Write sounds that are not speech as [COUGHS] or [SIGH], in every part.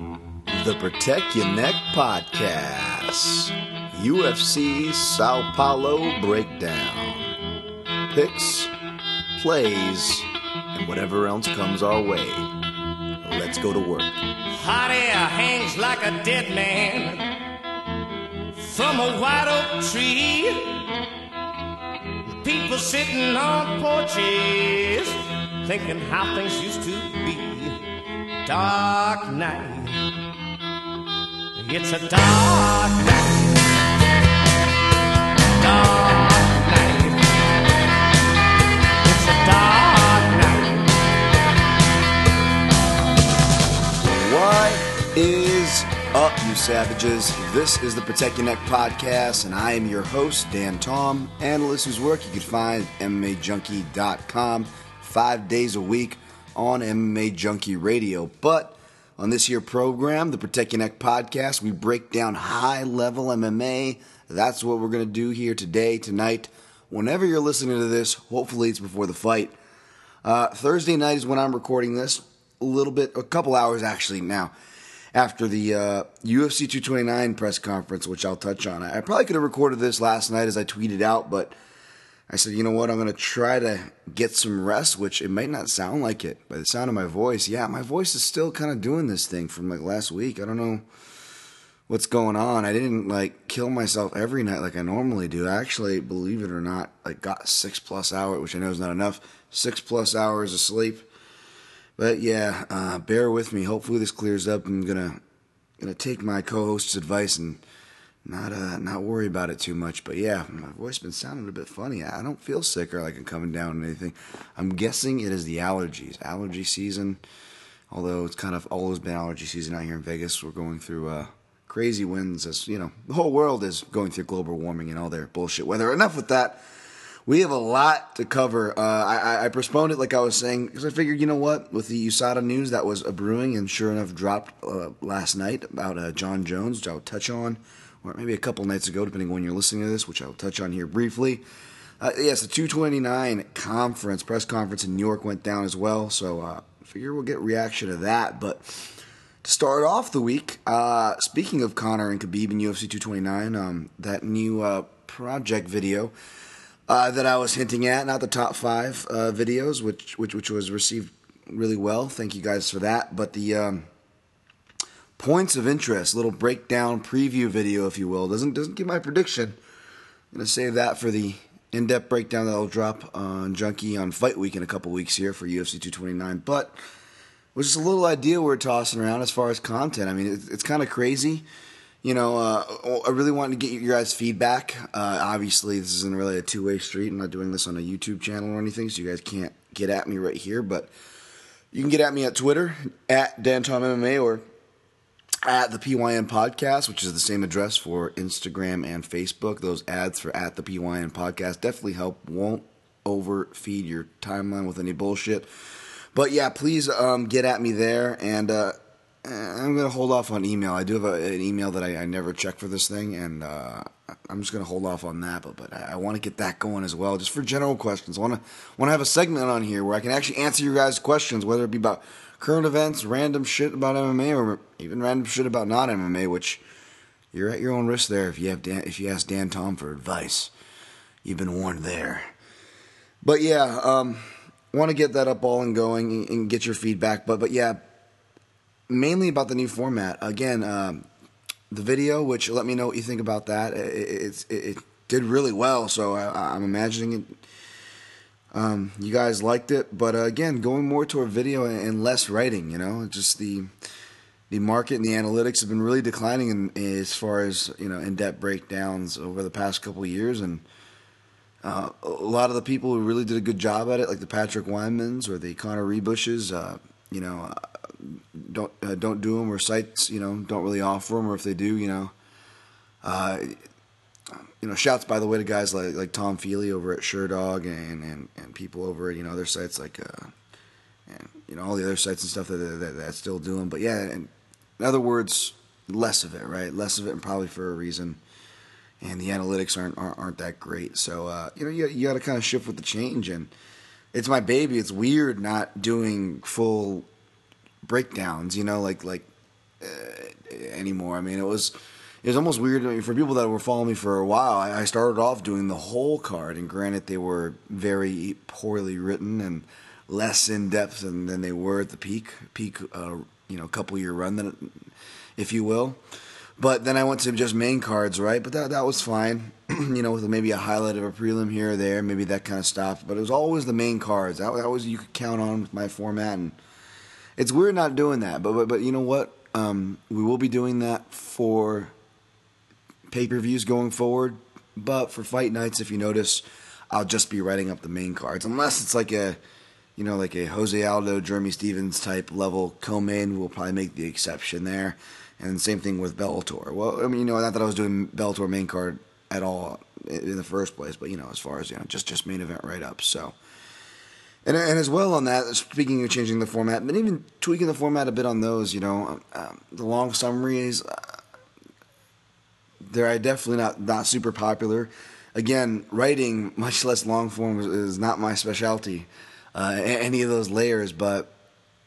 The Protect Ya Neck Podcast. UFC Sao Paulo Breakdown. Picks, plays, and whatever else comes our way. Let's go to work. Hot air hangs like a dead man from a white oak tree. People sitting on porches thinking how things used to. Dark night. It's a dark night. Dark night. It's a dark night. What is up, you savages? This is the Protect Ya Neck Podcast, and I am your host, Dan Tom. Analyst whose work you can find at MMAJunkie.com five days a week on MMA Junkie Radio. But on this here program, the Protect Ya Neck Podcast, we break down high level MMA. That's what we're going to do here today, tonight. Whenever you're listening to this, hopefully it's before the fight. Uh, Thursday night is when I'm recording this. A little bit, a couple hours actually now, after the uh, UFC 229 press conference, which I'll touch on. I probably could have recorded this last night as I tweeted out, but I said, you know what, I'm going to try to get some rest, which it might not sound like it by the sound of my voice. Yeah, my voice is still kind of doing this thing from like last week. I don't know what's going on. I didn't like kill myself every night like I normally do. I actually, believe it or not, like got six plus hours, which I know is not enough. Six plus hours of sleep. But yeah, uh, bear with me. Hopefully this clears up. I'm gonna gonna take my co-host's advice and not uh not worry about it too much. But yeah, my voice been sounding a bit funny. I don't feel sick or like I'm coming down or anything. I'm guessing it is the allergies. Allergy season. Although it's kind of always been allergy season out here in Vegas. We're going through uh crazy winds as you know, the whole world is going through global warming and all their bullshit weather. Enough with that. We have a lot to cover. Uh, I, I postponed it, like I was saying, because I figured, you know what, with the USADA news that was a brewing and sure enough dropped uh, last night about uh, Jon Jones, which I'll touch on, or maybe a couple nights ago, depending on when you're listening to this, which I'll touch on here briefly. Uh, yes, the 229 conference, press conference in New York went down as well, so uh, I figure we'll get reaction to that. But to start off the week, uh, speaking of Conor and Khabib and UFC 229, um, that new uh, project video uh, that I was hinting at, not the top five uh, videos, which, which which was received really well. Thank you guys for that. But the um, points of interest, little breakdown preview video, if you will, doesn't doesn't give my prediction. I'm gonna save that for the in-depth breakdown that I'll drop on Junkie on Fight Week in a couple weeks here for UFC 229. But it was just a little idea we're tossing around as far as content. I mean, it's, it's kind of crazy you know, uh, I really wanted to get your guys' feedback. Uh, obviously, this isn't really a two way street. I'm not doing this on a YouTube channel or anything, so you guys can't get at me right here. But you can get at me at Twitter at DanTomMMA or at the PYN Podcast, which is the same address for Instagram and Facebook. Those ads for at the PYN Podcast definitely help. Won't overfeed your timeline with any bullshit. But yeah, please um, get at me there and. Uh, I'm going to hold off on email. I do have a, an email that I, I, never check for this thing, and uh, I'm just going to hold off on that. But, but I, I want to get that going as well, just for general questions. I want to want to have a segment on here where I can actually answer your guys' questions, whether it be about current events, random shit about MMA, or even random shit about not MMA. Which you're at your own risk there if you have Dan, if you ask Dan Tom for advice. You've been warned there. But yeah, um, want to get that up all and going and get your feedback. But but yeah mainly about the new format. Again, um, the video, which let me know what you think about that. It, it, it did really well, so I, am imagining it. Um, you guys liked it, but uh, again, going more to toward video and less writing. You know, just the the market and the analytics have been really declining in, as far as you know in-depth breakdowns over the past couple years, and uh, a lot of the people who really did a good job at it, like the Patrick Wymans or the Connor Ruebusches, uh, you know, don't uh, don't do them or sites you know don't really offer them or if they do you know uh, you know shouts by the way to guys like like Tom Feely over at Sherdog and, and and people over at you know other sites like uh, and you know all the other sites and stuff that that, that still do them but yeah and in other words less of it right? Less of it and probably for a reason. And the analytics aren't aren't, aren't that great. So uh, you know you, you got to kind of shift with the change. And it's my baby. It's weird not doing full breakdowns, you know, like like uh, anymore. I mean, it was it was almost weird for people that were following me for a while. I, started off doing the whole card, and granted, they were very poorly written and less in depth than, than they were at the peak peak uh, you know couple year run, that, if you will. But then I went to just main cards, right? But that that was fine, [CLEARS THROAT] you know, with maybe a highlight of a prelim here or there, maybe that kind of stuff. But it was always the main cards. That, that was you could count on with my format, and it's weird not doing that. But but but you know what? Um, we will be doing that for pay per views going forward. But for fight nights, if you notice, I'll just be writing up the main cards, unless it's like a you know, like a Jose Aldo, Jeremy Stephens type level co-main We'll probably make the exception there. And same thing with Bellator. Well, I mean, you know, not that I was doing Bellator main card at all in the first place, but you know, as far as you know, just just main event up. So, and and as well on that, speaking of changing the format, but even tweaking the format a bit on those, you know, um, the long summaries, they're definitely not not super popular. Again, writing, [LAUGHS] much less long form, is, not my specialty. Uh, any of those layers, but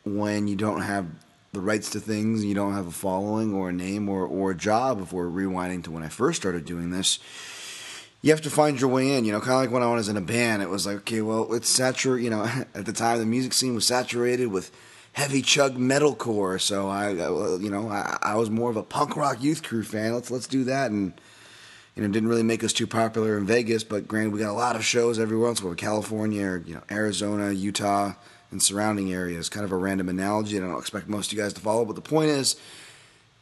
when you don't have the rights to things, you don't have a following or a name or, or a job, if we're rewinding to when I first started doing this, you have to find your way in. You know, kind of like when I was in a band, it was like, okay, well, it's saturated. You know, [LAUGHS] at the time, the music scene was saturated with heavy chug metalcore. So I, you know, I, I was more of a punk rock youth crew fan. Let's let's do that, and you know, didn't really make us too popular in Vegas. But granted, we got a lot of shows everywhere else. We're California, or, you know, Arizona, Utah and surrounding areas. Kind of a random analogy. I don't expect most of you guys to follow, but the point is,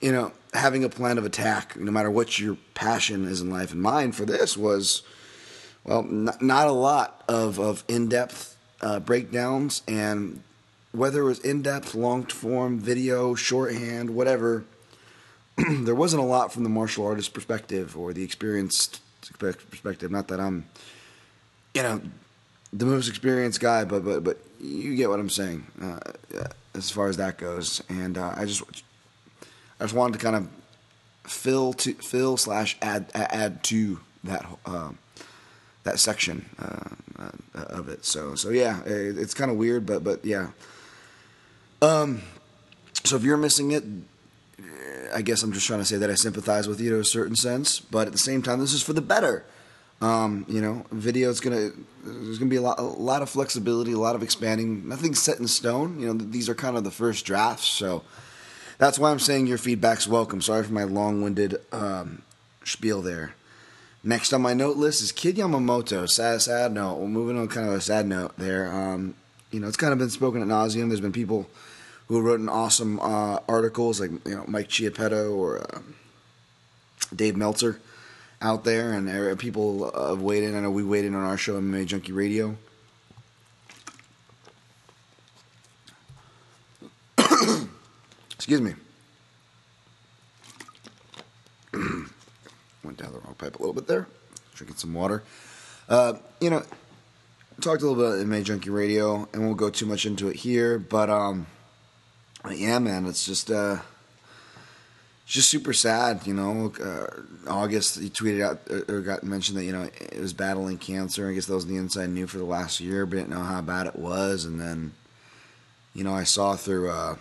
you know, having a plan of attack, no matter what your passion is in life. And mine for this was, well, not, not a lot of, of in depth uh, breakdowns. And whether it was in depth, long form, video, shorthand, whatever, [CLEARS THROAT] there wasn't a lot from the martial artist perspective or the experienced perspective. Not that I'm, you know, the most experienced guy, but but but you get what I'm saying uh, as far as that goes. And uh, I just I just wanted to kind of fill to fill slash add add to that uh, that section uh, uh, of it. So so yeah, it, it's kind of weird, but but yeah. Um, so if you're missing it, I guess I'm just trying to say that I sympathize with you to a certain sense, but at the same time, this is for the better. Um, you know, video is gonna there's gonna be a lot, a lot of flexibility, a lot of expanding. Nothing's set in stone. You know, these are kind of the first drafts, so that's why I'm saying your feedback's welcome. Sorry for my long-winded um, spiel there. Next on my note list is Kid Yamamoto. Sad, sad note. We're moving on kind of a sad note there. Um, you know, it's kind of been spoken at nauseum. There's been people who wrote an awesome uh, articles like you know Mike Chiappetta or uh, Dave Meltzer out there, and people have weighed in. I know we in on our show, MMA Junkie Radio. [COUGHS] Excuse me. [COUGHS] Went down the wrong pipe a little bit there. Drinking some water. Uh, you know, talked a little bit about MMA Junkie Radio, and won't go too much into it here, but um, yeah, man, it's just uh, just super sad, you know. Uh, August, he tweeted out or got mentioned that you know it was battling cancer. I guess that was the inside news for the last year, but didn't know how bad it was. And then, you know, I saw through uh,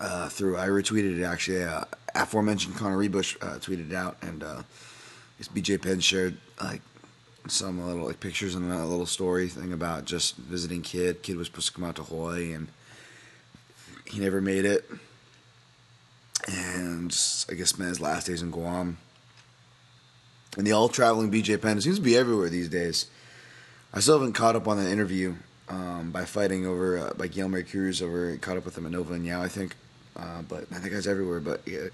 uh, through I retweeted it actually. Uh, aforementioned Connor Ruebusch uh, tweeted it out, and uh, BJ Penn shared like some little like pictures and a little story thing about just visiting kid. Kid was supposed to come out to Hawaii and he never made it. And I guess spent his last days in Guam. And the all traveling BJ Penn seems to be everywhere these days. I still haven't caught up on the interview um, by fighting over uh, by Guilherme Cruz over caught up with him at Nova União, I think. Uh, but I think guy's everywhere. But yeah,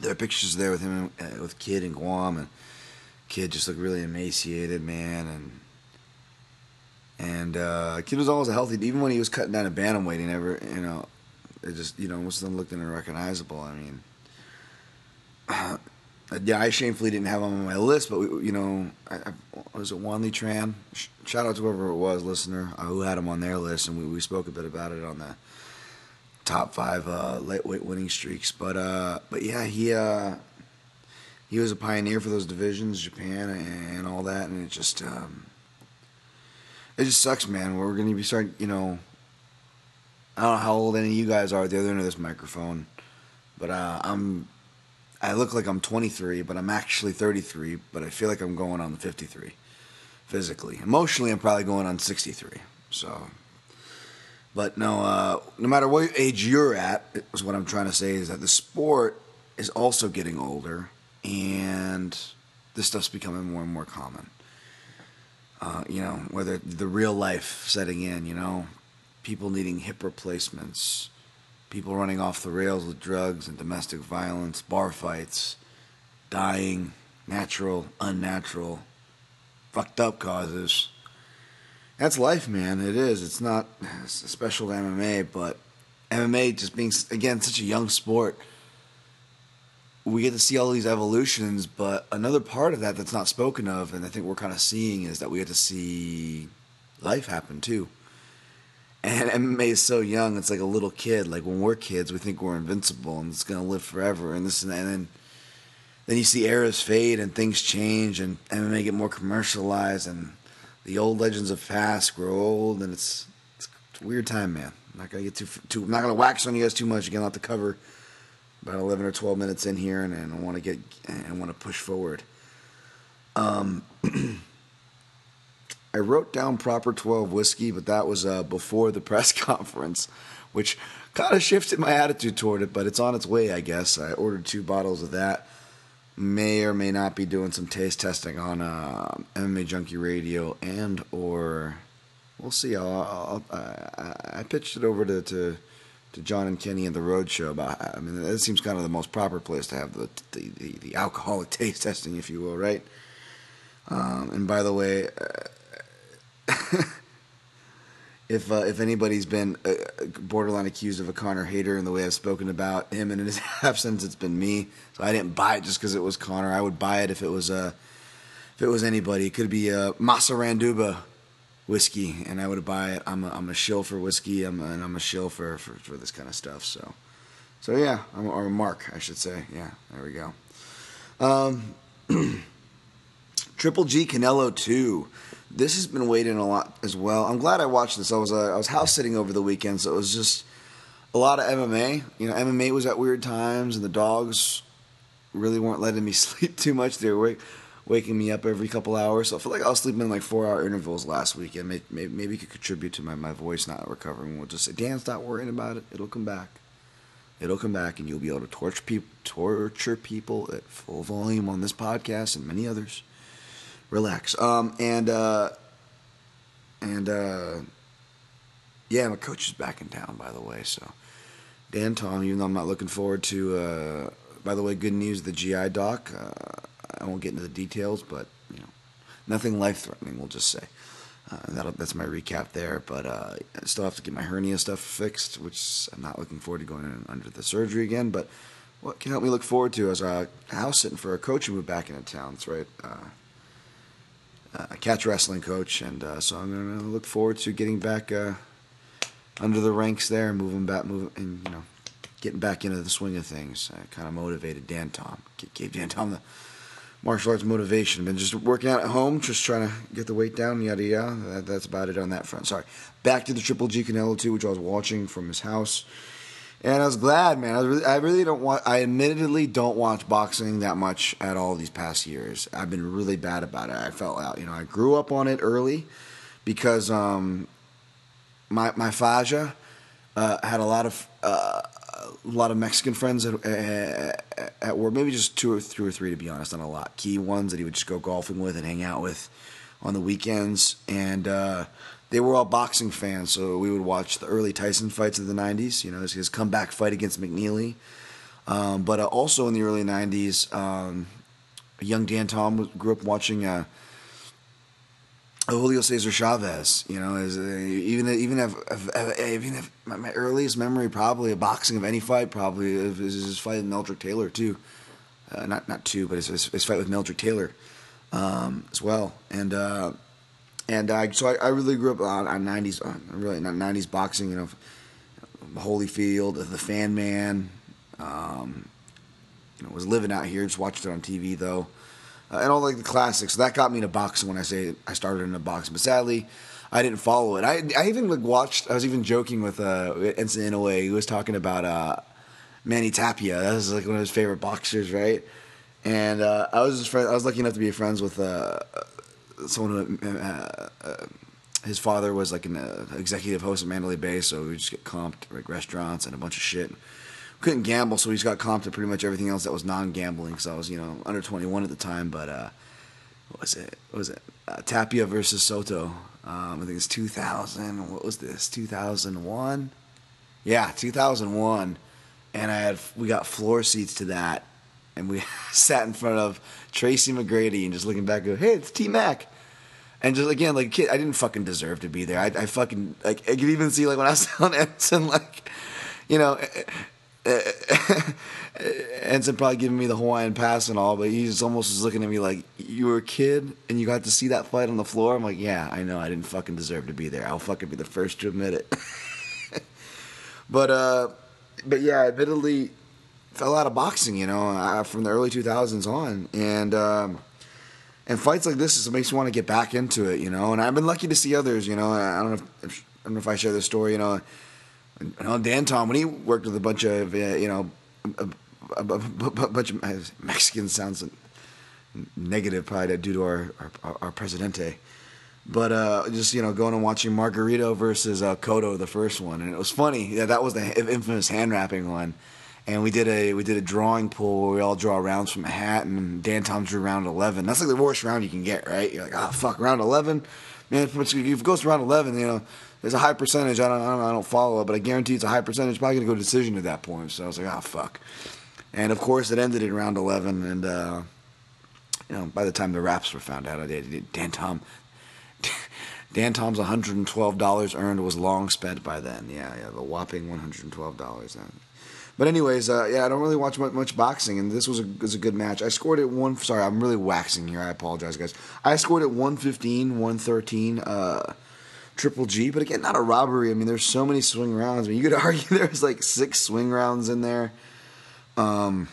there are pictures there with him uh, with Kid in Guam and kid just looked really emaciated, man, and and uh, kid was always a healthy. Even when he was cutting down a bantamweight, he never, you know, it just you know most of them looked unrecognizable. I mean, uh, [SIGHS] yeah, I shamefully didn't have him on my list, but we, you know, I, I, was it Wanley Tran? Shout out to whoever it was, listener, uh, who had him on their list, and we, we spoke a bit about it on the top five uh, lightweight winning streaks. But uh, but yeah, he uh, he was a pioneer for those divisions, Japan and all that, and it just um, it just sucks, man. We're going to be starting, you know, I don't know how old any of you guys are at the other end of this microphone, but uh, I'm. I look like I'm 23, but I'm actually 33. But I feel like I'm going on the 53, physically. Emotionally, I'm probably going on 63. So, but no, uh, no matter what age you're at, is what I'm trying to say is that the sport is also getting older, and this stuff's becoming more and more common. Uh, you know, whether the real life setting in, you know, people needing hip replacements, people running off the rails with drugs and domestic violence, bar fights, dying, natural, unnatural, fucked up causes. That's life, man. It is. It's not special to MMA, but MMA just being again such a young sport we get to see all these evolutions, but another part of that that's not spoken of, and I think we're kind of seeing, is that we get to see life happen too. And [LAUGHS] MMA is so young; it's like a little kid. Like when we're kids, we think we're invincible and it's gonna live forever, and this and that. And then, then you see eras fade and things change, and MMA get more commercialized, and the old legends of past grow old, and it's it's a weird time, man. I'm not gonna get too too. I'm not gonna wax on you guys too much. Again, I'll have to cover about 11 or 12 minutes in here, and, and I want to get and want to push forward. Um, [CLEARS THROAT] I wrote down proper 12 whiskey, but that was uh, before the [LAUGHS] press conference, which kind of shifted my attitude toward it. But it's on its way, I guess. I ordered two bottles of that. May or may not be doing some taste testing on uh, MMA Junkie Radio, and or we'll see. I'll, I'll, I, I pitched it over to, to to John and Kenny and the Road Show about. I mean, that seems kind of the most proper place to have the the, the, the alcoholic [LAUGHS] taste testing, if you will, right? Um, and by the way, uh, [LAUGHS] if uh, if anybody's been uh, borderline accused of a Conor hater in the way I've spoken about him and in his [LAUGHS] absence, it's been me. So I didn't buy it just because it was Conor. I would buy it if it was uh, if it was anybody. It could be uh, Masa Randuba whiskey, and I would buy it. I'm a, I'm a shill for whiskey, I'm a, and I'm a shill for, for, for this kind of stuff. So, so yeah, I'm or a Mark, I should say. Yeah, there we go. Um, [CLEARS THROAT] Triple G Canelo two. This has been waiting a lot as well. I'm glad I watched this. I was uh, I was house sitting over the weekend, so it was just a lot of MMA. You know, MMA was at weird times, and the dogs really weren't letting me [LAUGHS] sleep too much. They were waking me up every couple hours. So I feel like I was sleeping in like four hour intervals last weekend. Maybe, maybe, maybe could contribute to my, my voice not recovering. We'll just say, Dan, stop worrying about it. It'll come back. It'll come back, and you'll be able to torture people, torture people at full volume on this podcast and many others. Relax. Um, and uh, and uh, yeah, my coach is back in town, by the way. So Dan Tom, even though I'm not looking forward to. Uh, by the way, good news: the GI doc. Uh, I won't get into the details, but you know, nothing life threatening. We'll just say uh, that's my recap there. But uh, I still have to get my hernia stuff fixed, which I'm not looking forward to going under the surgery again. But what can help me look forward to is a house sitting for a coach who moved back into town. That's right. Uh, a catch wrestling coach, and uh, so I'm gonna look forward to getting back uh, under the ranks there, and moving back, moving, and you know, getting back into the swing of things. I kind of motivated Dan Tom, gave Dan Tom the martial arts motivation. Been just working out at home, just trying to get the weight down, yada yada. That, that's about it on that front. Sorry. Back to the Triple G Canelo 2, which I was watching from his house. And I was glad, man. I, really, I really don't want. I admittedly don't watch boxing that much at all these past years. I've been really bad about it. I felt out. You know, I grew up on it early because um, my my faja uh, had a lot of uh, a lot of Mexican friends at, at, work, maybe just two or three or three to be honest, not a lot. Key ones that he would just go golfing with and hang out with on the weekends, and uh, they were all boxing fans. So we would watch the early Tyson fights of the '90s. You know, his, his comeback fight against McNeeley, um, but uh, also in the early '90s, um, young Dan Tom grew up watching. Uh, Julio Cesar Chavez, you know, is uh, even even if, if, if, even if my, my, earliest memory probably of boxing of any fight probably is his fight with Meldrick Taylor too, uh, not not two, but his, his, his fight with Meldrick Taylor um, as well, and uh, and I so I, I, really grew up on, on '90s, uh, really not '90s boxing, you know, Holyfield, the Fan Man, um, you know, was living out here, just watched it on TV though uh, and all like the classics. So that got me into boxing when I say I started into boxing. But sadly, I didn't follow it. I I even like watched. I was even joking with uh Enson Inoue. He was talking about uh Manny Tapia. That was like one of his favorite boxers, right? And uh, I was just friend, I was lucky enough to be friends with uh, someone who. Uh, uh, his father was like an uh, executive host at Mandalay Bay, so we just get comped like restaurants and a bunch of shit. Couldn't gamble, so he's got comped to pretty much everything else that was non-gambling. So I was, you know, under 21 at the time. But uh, what was it? What was it? Uh, Tapia versus Soto. Um, I think it's 2000. What was this? 2001. Yeah, 2001. And I had we got floor seats to that, and we [LAUGHS] sat in front of Tracy McGrady and just looking back, go, "Hey, it's T Mac." And just again, like kid, I didn't fucking deserve to be there. I, I fucking like I could even see like when I was [LAUGHS] telling Enson, like, you know, [LAUGHS] Enson probably giving me the Hawaiian pass and all, but he's almost was looking at me like, "You were a kid and you got to see that fight on the floor." I'm like, "Yeah, I know. I didn't fucking deserve to be there. I'll fucking be the first to admit it." [LAUGHS] but uh, but yeah, admittedly, fell out of boxing, you know, from the early 2000s on, and. Um, and fights like this just makes me want to get back into it, you know. And I've been lucky to see others, you know. I don't know if, I don't know if I share this story, you know. You know, Dan Tom when he worked with a bunch of, uh, you know, a, a, a, a, bunch of Mexicans sounds negative probably due to our our, our presidente. But uh, just you know, going and watching Margarito versus uh, Cotto, the first one, and it was funny. Yeah, that was the infamous hand wrapping one and we did a we did a drawing pool where we all draw rounds from a hat, and Dan Tom drew round eleven. That's like the worst round you can get, right? You're like, oh fuck, round eleven, man. If it goes to round eleven, you know, there's a high percentage. I don't, I don't, I don't follow it, but I guarantee it's a high percentage. Probably gonna go decision at that point. So I was like, oh fuck. And of course, it ended in round eleven, and uh, you know, by the time the wraps were found out, I did Dan Tom. [LAUGHS] Dan Tom's $112 earned was long spent by then. Yeah, yeah, the whopping $112 then. But anyways, uh, yeah, I don't really watch much, much, boxing, and this was a was a good match. I scored it one. Sorry, I'm really waxing here. I apologize, guys. I scored it 115, 113. Uh, Triple G, but again, not a robbery. I mean, there's so many swing rounds. I mean, you could [LAUGHS] argue there's like six swing rounds in there. Um,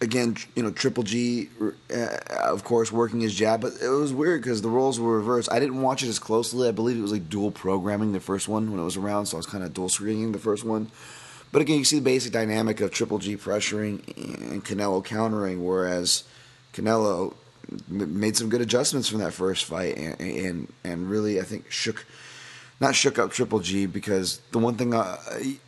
again, you know, Triple G, uh, of course, working his jab, but it was weird because the roles were reversed. I didn't watch it as closely. I believe it was like dual programming the first one when it was around, so I was kind of dual screening the first one. But again, you see the basic dynamic of Triple G pressuring and Canelo countering, whereas Canelo made some good adjustments from that first fight and and, and really, I think, shook not shook up Triple G because the one thing, uh,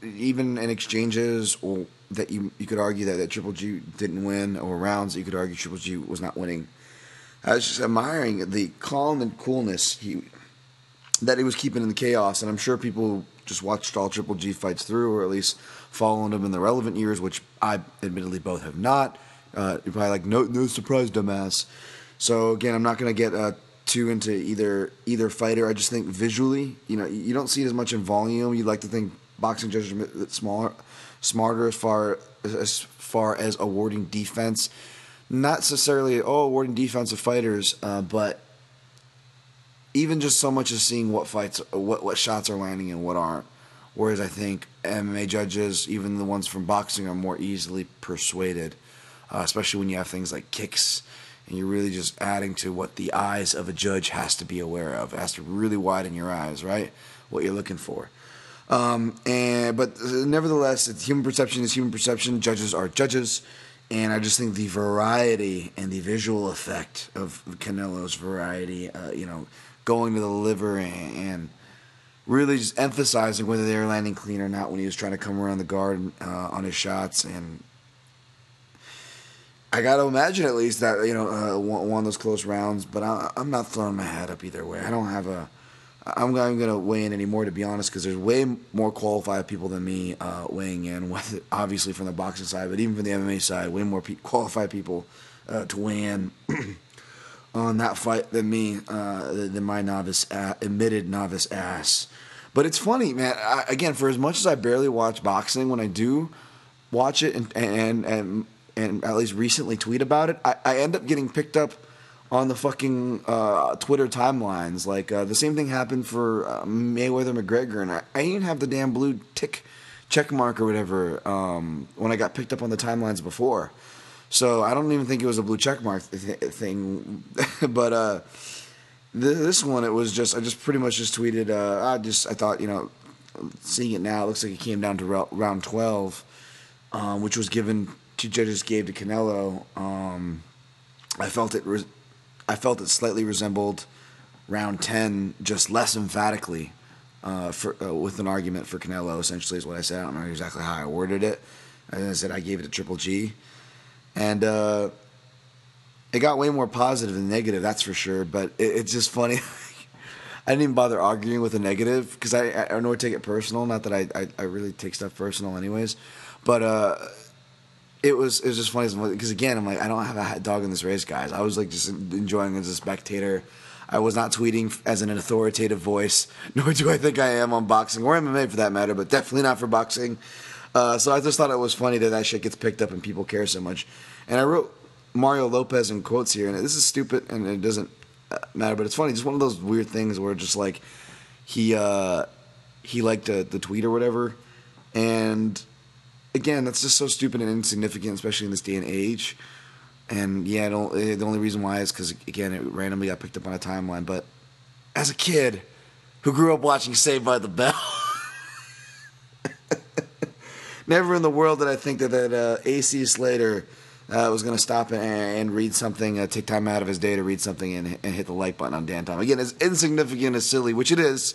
even in exchanges or that you you could argue that, that Triple G didn't win, or rounds you could argue Triple G was not winning. I was just admiring the calm and coolness he that he was keeping in the chaos, and I'm sure people just watched all Triple G fights through, or at least followed him in the relevant years, which I admittedly both have not. Uh, you're probably like, no, no surprise, dumbass. So again, I'm not to get uh, too into either either fighter. I just think visually, you know, you don't see it as much in volume. You like to think boxing judges are smaller, smarter as far as far as awarding defense. Not necessarily oh awarding defensive fighters, uh, but even just so much as seeing what fights, what what shots are landing and what aren't. Whereas I think MMA judges, even the ones from boxing, are more easily persuaded, uh, especially when you have things like kicks, and you're really just adding to what the eyes of a judge has to be aware of. It has to really widen your eyes, right? What you're looking for. Um, and but nevertheless, human perception is human perception. Judges are judges, and I just think the variety and the visual effect of Canelo's variety, uh, you know, going to the liver and, and, really just emphasizing whether they were landing clean or not when he was trying to come around the guard uh, on his shots and. I got to imagine at least that you know uh, of those close rounds, but I, I'm not throwing my hat up either way. I don't have a I'm not going to weigh in anymore, to be honest, because there's way more qualified people than me uh, weighing in. [LAUGHS] With obviously from the boxing side, but even from the MMA side, way more pe- qualified people uh, to weigh in [CLEARS THROAT] on that fight than me, uh, than my novice, admitted novice ass. But it's funny, man. I, again, for as much as I barely watch boxing, when I do watch it and and and, and at least recently tweet about it, I, I end up getting picked up on the fucking uh, Twitter timelines. Like uh, the same thing happened for uh, Mayweather McGregor, and I, I didn't have the damn blue tick check mark or whatever um, when I got picked up on the timelines before. So I don't even think it was a blue check mark th- thing, [LAUGHS] but uh, this one, it was just I just pretty much just tweeted. Uh, I just I thought you know, seeing it now, it looks like it came down to round twelve, um, which was given two judges gave to Canelo. Um, I felt it. Re- I felt it slightly resembled round ten, just less emphatically. Uh, for uh, with an argument for Canelo, essentially is what I said. I don't remember exactly how I worded it. And I said I gave it a triple G, and uh, it got way more positive than negative. That's for sure. But it, it's just funny. [LAUGHS] I didn't even bother arguing with a negative because I, I don't know take it personal. Not that I, I, I really take stuff personal, anyways. But uh, it was it was just funny because again, I'm like I don't have a dog in this race, guys. I was like just enjoying as a spectator. I was not tweeting as an authoritative voice, [LAUGHS] nor do I think I am on boxing or MMA for that matter, but definitely not for boxing. Uh, so I just thought it was funny that that shit gets picked up and people care so much. And I wrote Mario Lopez in quotes here, and this is stupid and it doesn't uh, matter, but it's funny. Just one of those weird things where just like he uh, he liked a, the tweet or whatever, and again, that's just so stupid and insignificant, especially in this day and age. And yeah, eh, the only reason why is because again, it randomly got picked up on a timeline. But as a kid who grew up watching Saved by the Bell. [LAUGHS] Never in the world did I think that that uh, AC Slater uh, was going to stop and, and, read something, uh, take time out of his day to read something, and, and, hit the like button on Dan Tom. Again, as insignificant as silly, which it is,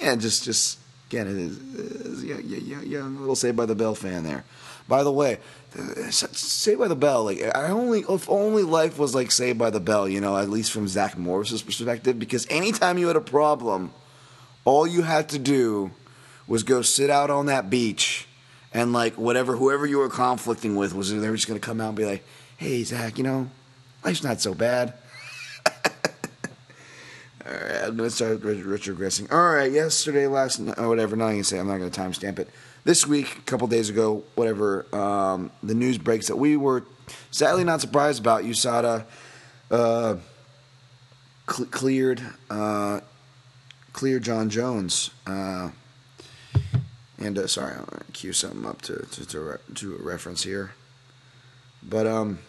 and just just again, it is, is yeah, yeah, yeah, a little Saved by the Bell fan there. By the way, Saved by the Bell, like I only if only life was like Saved by the Bell, you know, at least from Zach Morris's perspective, because anytime you had a problem, all you had to do was go sit out on that beach and like whatever whoever you were conflicting with was they were just to come out and be like, "Hey Zach, you know, life's not so bad." Right, to start retrogressing. All right, yesterday, last or whatever. Not going to say. I'm not going to timestamp it. This week, a couple days ago, whatever. Um, the news breaks that we were sadly not surprised about. USADA uh, cl- cleared uh, cleared Jon Jones. Uh, and uh, sorry, gonna cue something up to to to, re- to a reference here. But um,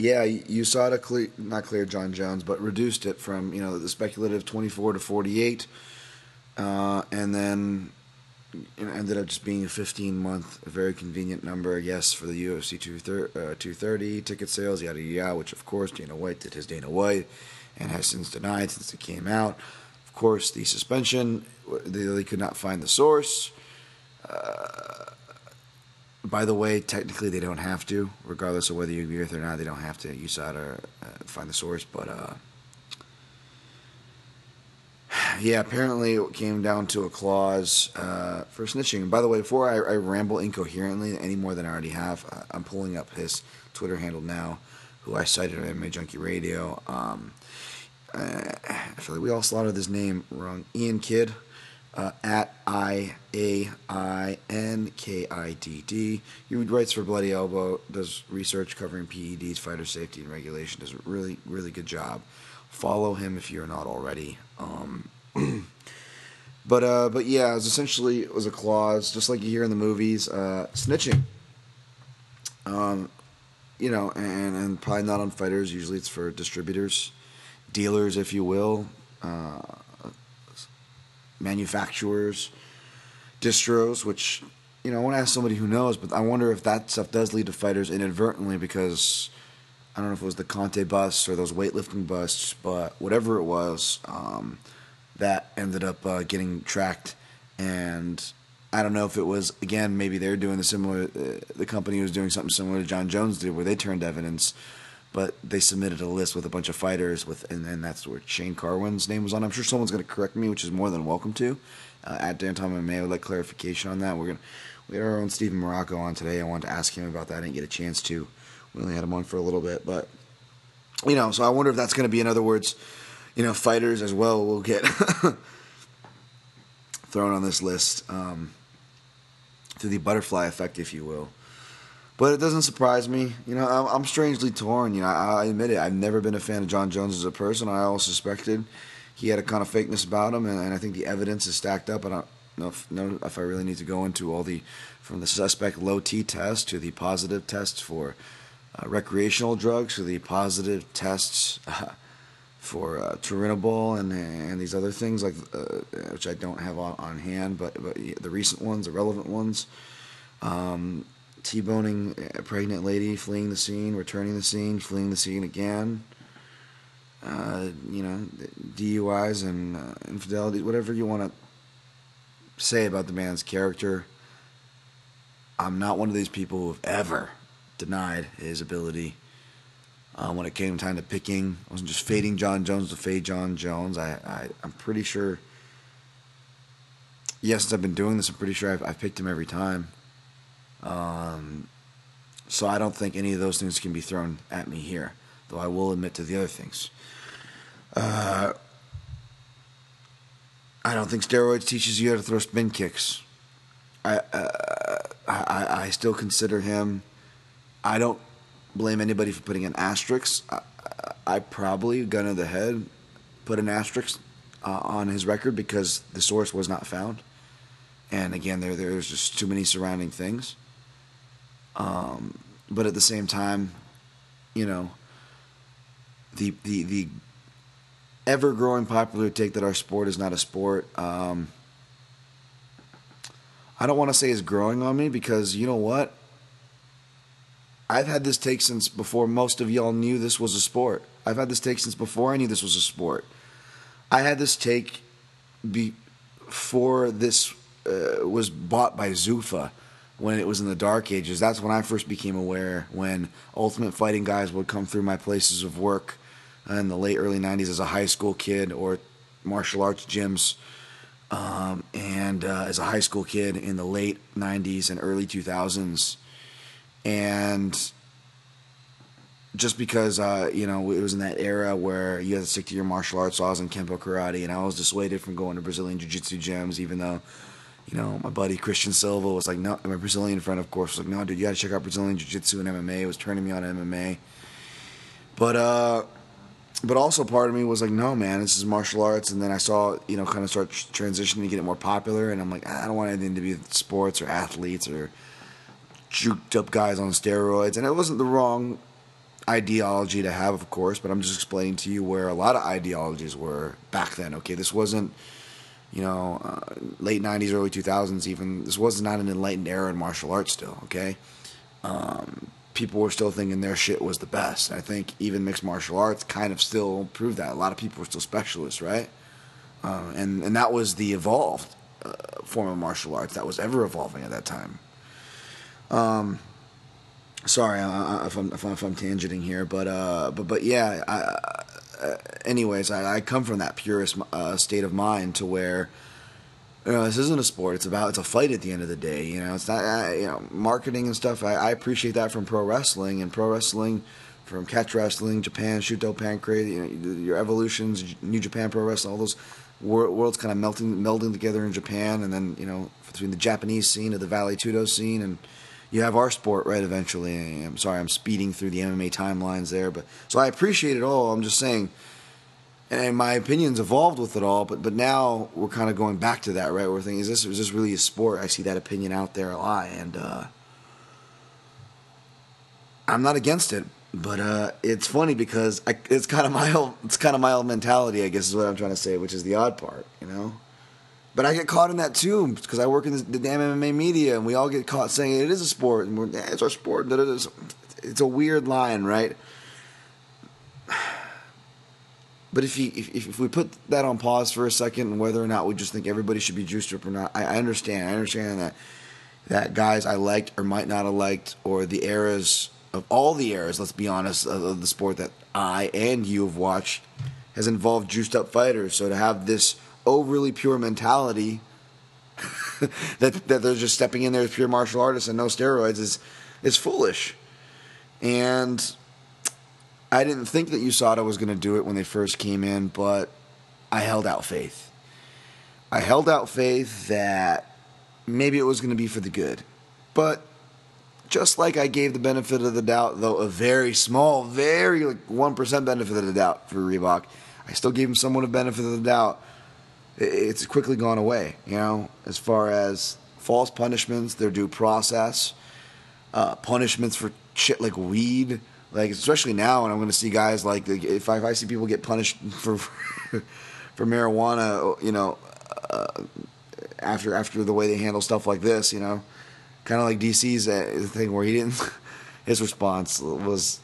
yeah, USADA clear, not clear Jon Jones, but reduced it from you know the speculative 24 to 48, uh, and then you know, ended up just being a 15 month, a very convenient number, yes, for the UFC 230, uh, ticket sales, yada yada, which of course Dana White did his Dana White, and has since denied since it came out. Of course, the suspension they, they could not find the source. Uh, by the way, technically they don't have to, regardless of whether you agree with it or not. They don't have to USADA or uh, find the source, but uh, [SIGHS] yeah, apparently it came down to a clause uh, for snitching. And by the way, before I, I, ramble incoherently any more than I already have, uh, I'm pulling up his Twitter handle now, who I cited on MMA Junkie Radio. Um, uh, I feel like we all slaughtered his name wrong. Iain Kidd uh, at I A I N K I D D. He writes for Bloody Elbow, does research covering PEDs, fighter safety, and regulation. Does a really, really good job. Follow him if you're not already. Um, [CLEARS THROAT] but uh, but yeah, it was essentially it was a clause, just like you hear in the movies, uh, snitching. Um, you know, and and probably not on fighters. Usually, it's for distributors, dealers, if you will. Uh, manufacturers, distros, which you know, I want to ask somebody who knows, but I wonder if that stuff does lead to fighters inadvertently because I don't know if it was the Conte bust or those weightlifting busts, but whatever it was, um, that ended up uh, getting tracked. And I don't know if it was again maybe they're doing the similar. Uh, the company was doing something similar to Jon Jones did, where they turned evidence but they submitted a list with a bunch of fighters with, and then that's where Shane Carwin's name was on. I'm sure someone's going to correct me, which is more than welcome to. Uh, at Dan Tom May, I would like clarification on that. We're gonna we had our own Steven Marrocco on today. I wanted to ask him about that. I didn't get a chance to. We only had him on for a little bit, but you know, so I wonder if that's going to be, in other words, you know, fighters as well will get [LAUGHS] thrown on this list um, through the butterfly effect, if you will. But it doesn't surprise me. You know, I'm, I'm strangely torn. You know, I, I, admit it. I've never been a fan of Jon Jones as a person. I always suspected he had a kind of fakeness about him, and, and I think the evidence is stacked up. I don't know if, know if I really need to go into all the from the suspect low T test to the positive tests for uh, recreational drugs to the positive tests uh, [LAUGHS] for uh, Turinabol and and these other things like uh, which I don't have on, on hand, but, but the recent ones, the relevant ones. Um, T-boning a pregnant lady, fleeing the scene, returning the scene, fleeing the scene again. Uh, you know, DUIs and uh, infidelity, whatever you want to say about the man's character. I'm not one of these people who have ever denied his ability. Uh, when it came time to picking, I wasn't just fading Jon Jones to fade Jon Jones. I, I I'm pretty sure. Yes, since I've been doing this, I'm pretty sure I've, I've picked him every time. Um, so I don't think any of those things can be thrown at me here, though I will admit to the other things. Uh, I don't think steroids teaches you how to throw spin kicks. I, uh, I, I still consider him. I don't blame anybody for putting an asterisk. I, I probably, gun to the head, put an asterisk uh, on his record because the source was not found. And again, there there's just too many surrounding things. Um, but at the same time, you know, the the the ever growing popular take that our sport is not a sport. Um, I don't want to say is growing on me because you know what? I've had this take since before most of y'all knew this was a sport. I've had this take since before I knew this was a sport. I had this take before this uh, was bought by Zuffa when it was in the dark ages. That's when I first became aware when Ultimate Fighting guys would come through my places of work in the late early 90s as a high school kid or martial arts gyms um, and uh, as a high school kid in the late 90s and early 2000s and just because uh, you know it was in that era where you had to stick to your martial arts was in kempo karate and I was dissuaded from going to Brazilian jiu-jitsu gyms even though you know, my buddy Christian Silva was like, no, my Brazilian friend, of course, was like, no, dude, you gotta check out Brazilian Jiu Jitsu and MMA. It was turning me on MMA. But, uh, but also part of me was like, no, man, this is martial arts. And then I saw, you know, kind of start transitioning to get it more popular. And I'm like, I don't want anything to be sports or athletes or juked up guys on steroids. And it wasn't the wrong ideology to have, of course, but I'm just explaining to you where a lot of ideologies were back then. Okay, this wasn't you know, uh, late 90s, early 2000s, even. This was not an enlightened era in martial arts still, okay? Um, people were still thinking their shit was the best. I think even mixed martial arts kind of still proved that. A lot of people were still specialists, right? Uh, and, and that was the evolved uh, form of martial arts that was ever evolving at that time. Um, sorry if I'm, if I'm, if I'm tangenting here, but uh, but but yeah, I, uh, anyways, I, I, come from that purest uh, state of mind to where you know this isn't a sport; it's about it's a fight at the end of the day. You know, it's not uh, you know marketing and stuff. I, I, appreciate that from pro wrestling and pro wrestling. From catch wrestling, Japan, Shooto Pancrase, you know, your evolutions, New Japan Pro Wrestling, all those worlds kind of melting, melding together in Japan, and then you know between the Japanese scene of the Vale Tudo scene, and you have our sport right eventually. I'm sorry, I'm speeding through the MMA timelines there, but so I appreciate it all. I'm just saying, and my opinions evolved with it all, but but now we're kind of going back to that, right? We're thinking, is this is this really a sport? I see that opinion out there a lot, and uh, I'm not against it, but uh, it's funny because I, it's kind of my old, it's kind of my old mentality, I guess, is what I'm trying to say, which is the odd part, you know. But I get caught in that too because I work in the, damn MMA media, and we all get caught saying it is a sport, and we're, yeah, it's our sport. It's a weird line, right? [SIGHS] But if, you, if, if we put that on pause for a second, and whether or not we just think everybody should be juiced up or not, I, I understand. I understand that that guys I liked or might not have liked, or the eras of all the eras, let's be honest, of the sport that I and you have watched has involved juiced up fighters. So to have this overly pure mentality [LAUGHS] that that they're just stepping in there as pure martial artists and no steroids is is foolish. And I didn't think that USADA was going to do it when they first came in, but I held out faith. I held out faith that maybe it was going to be for the good. But just like I gave the benefit of the doubt, though a very small, very like 1% benefit of the doubt for Reebok, I still gave him somewhat of benefit of the doubt it's quickly gone away. You know, as far as false punishments, their due process, uh, punishments for shit like weed, Like especially now, and I'm going to see guys like if I, if I see people get punished for [LAUGHS] for marijuana, you know, uh, after after the way they handle stuff like this, you know, kind of like DC's thing where he didn't. [LAUGHS] His response was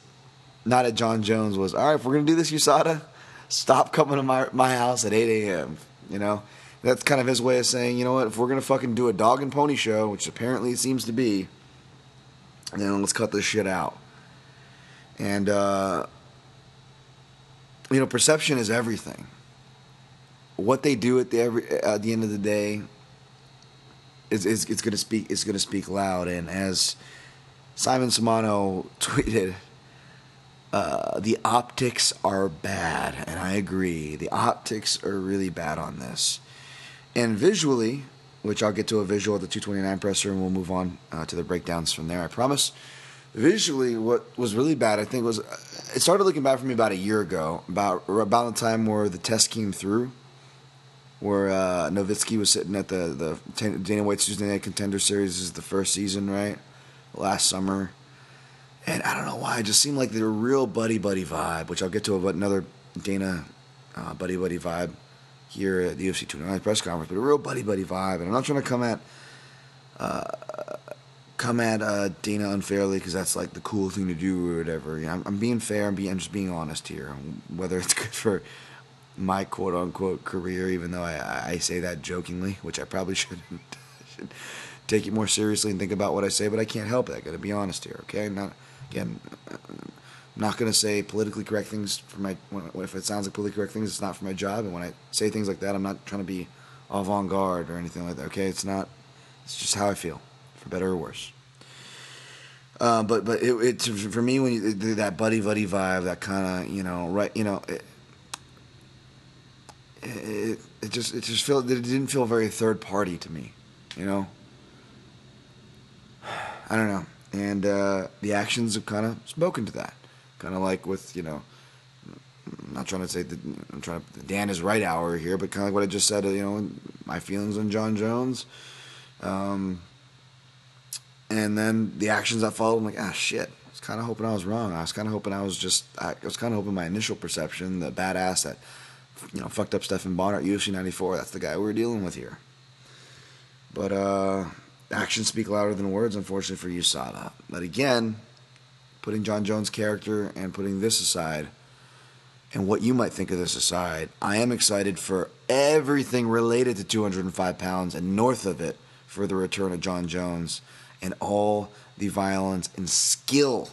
not at Jon Jones was all right. If we're gonna do this, USADA, stop coming to my my house at 8 a.m. You know, that's kind of his way of saying, you know what, if we're gonna fucking do a dog and pony show, which apparently it seems to be, then let's cut this shit out. And uh, you know, perception is everything. What they do at the every at the end of the day is is it's gonna speak is gonna speak loud. And as Simon Samano [LAUGHS] tweeted, uh, the optics are bad, and I agree. The optics are really bad on this. And visually, which I'll get to a visual at the 229 presser, and we'll move on uh, to the breakdowns from there. I promise. Visually, what was really bad, I think, was it started looking bad for me about a year ago, about about the time where the test came through, where uh, was sitting at the the Dana White's Tuesday Night Contender Series is the first season, right? Last summer, and I don't know why, it just seemed like the real buddy buddy vibe, which I'll get to another Dana uh, buddy buddy vibe here at the UFC 209 press conference, but a real buddy buddy vibe. And I'm not trying to come at uh, come at uh, Dana unfairly because that's like the cool thing to do or whatever. You know, I'm, I'm, being fair. I'm being I'm just being honest here. Whether it's [LAUGHS] good for my quote unquote career, even though I, I say that jokingly, which I probably [LAUGHS] shouldn't. should take it more seriously and think about what I say, but I can't help it. I got to be honest here, okay? Not again. I'm not going to say politically correct things for my. If it sounds like politically correct things, it's not for my job. And when I say things like that, I'm not trying to be avant-garde or anything like that. Okay, it's not. It's just how I feel, for better or worse. Uh, but but it, it, for me when you that buddy buddy vibe, that kind of you know right you know it, it, it just it just felt it didn't feel very third party to me, you know. [SIGHS] I don't know, and uh, the actions have kind of spoken to that, kind of like with you know. I'm not trying to say that I'm trying to Dan is right hour here, but kind of like what I just said. You know, my feelings on Jon Jones. Um, and then the actions that followed, I'm like, ah, shit. I was kind of hoping I was wrong. I was kind of hoping I was just, I was kind of hoping my initial perception, the badass that, you know, fucked up Stephen Bonnar at UFC 94, that's the guy we we're dealing with here. But uh, actions speak louder than words, unfortunately for USADA. But again, putting Jon Jones' character and putting this aside, and what you might think of this aside, I am excited for everything related to 205 pounds and north of it for the return of Jon Jones and all the violence and skill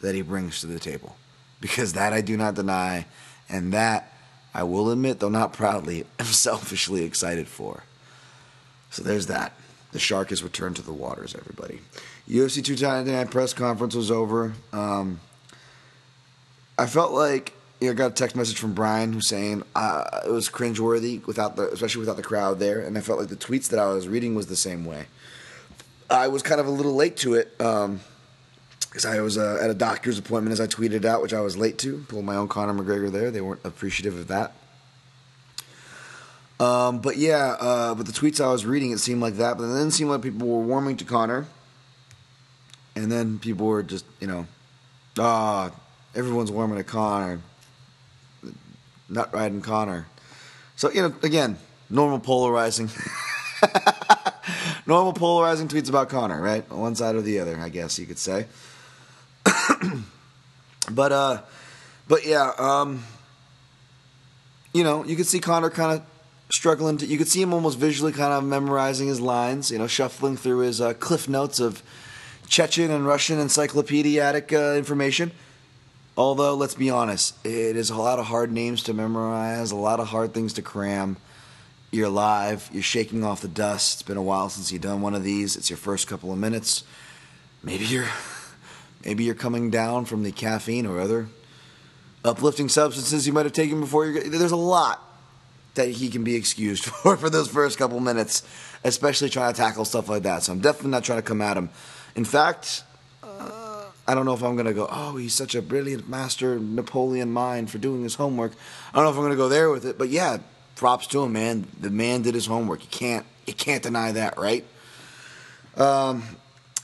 that he brings to the table. Because that I do not deny, and that I will admit, though not proudly, [LAUGHS] am selfishly excited for. So there's that. The shark has returned to the waters, everybody. UFC 299 press conference was over. Um, I felt like you know, I got a text message from Brian who's saying uh, it was cringeworthy without the, especially without the crowd there, and I felt like the tweets that I was reading was the same way. I was kind of a little late to it because um, I was uh, at a doctor's appointment as I tweeted out, which I was late to. Pulled my own Conor McGregor there. They weren't appreciative of that. Um, but yeah, uh, but the tweets I was reading, it seemed like that. But then it seemed like people were warming to Conor, And then people were just, you know, ah, oh, everyone's warming to Conor, Not riding Conor. So, you know, again, normal polarizing. [LAUGHS] normal polarizing tweets about Conor, right? One side or the other, I guess you could say. [CLEARS THROAT] but uh, but yeah, um, you know, you could see Conor kind of struggling to. You could see him almost visually kind of memorizing his lines. You know, shuffling through his uh, cliff notes of Chechen and Russian encyclopedic uh, information. Although, let's be honest, it is a lot of hard names to memorize, a lot of hard things to cram. You're live. You're shaking off the dust. It's been a while since you've done one of these. It's your first couple of minutes. Maybe you're, maybe you're coming down from the caffeine or other uplifting substances you might have taken before. you There's a lot that he can be excused [LAUGHS] for for those first couple minutes, especially trying to tackle stuff like that. So I'm definitely not trying to come at him. In fact, uh, I don't know if I'm going to go, oh, he's such a brilliant master Napoleon mind for doing his homework. I don't know if I'm going to go there with it, but yeah, props to him, man. The man did his homework. You can't you can't deny that, right? Um,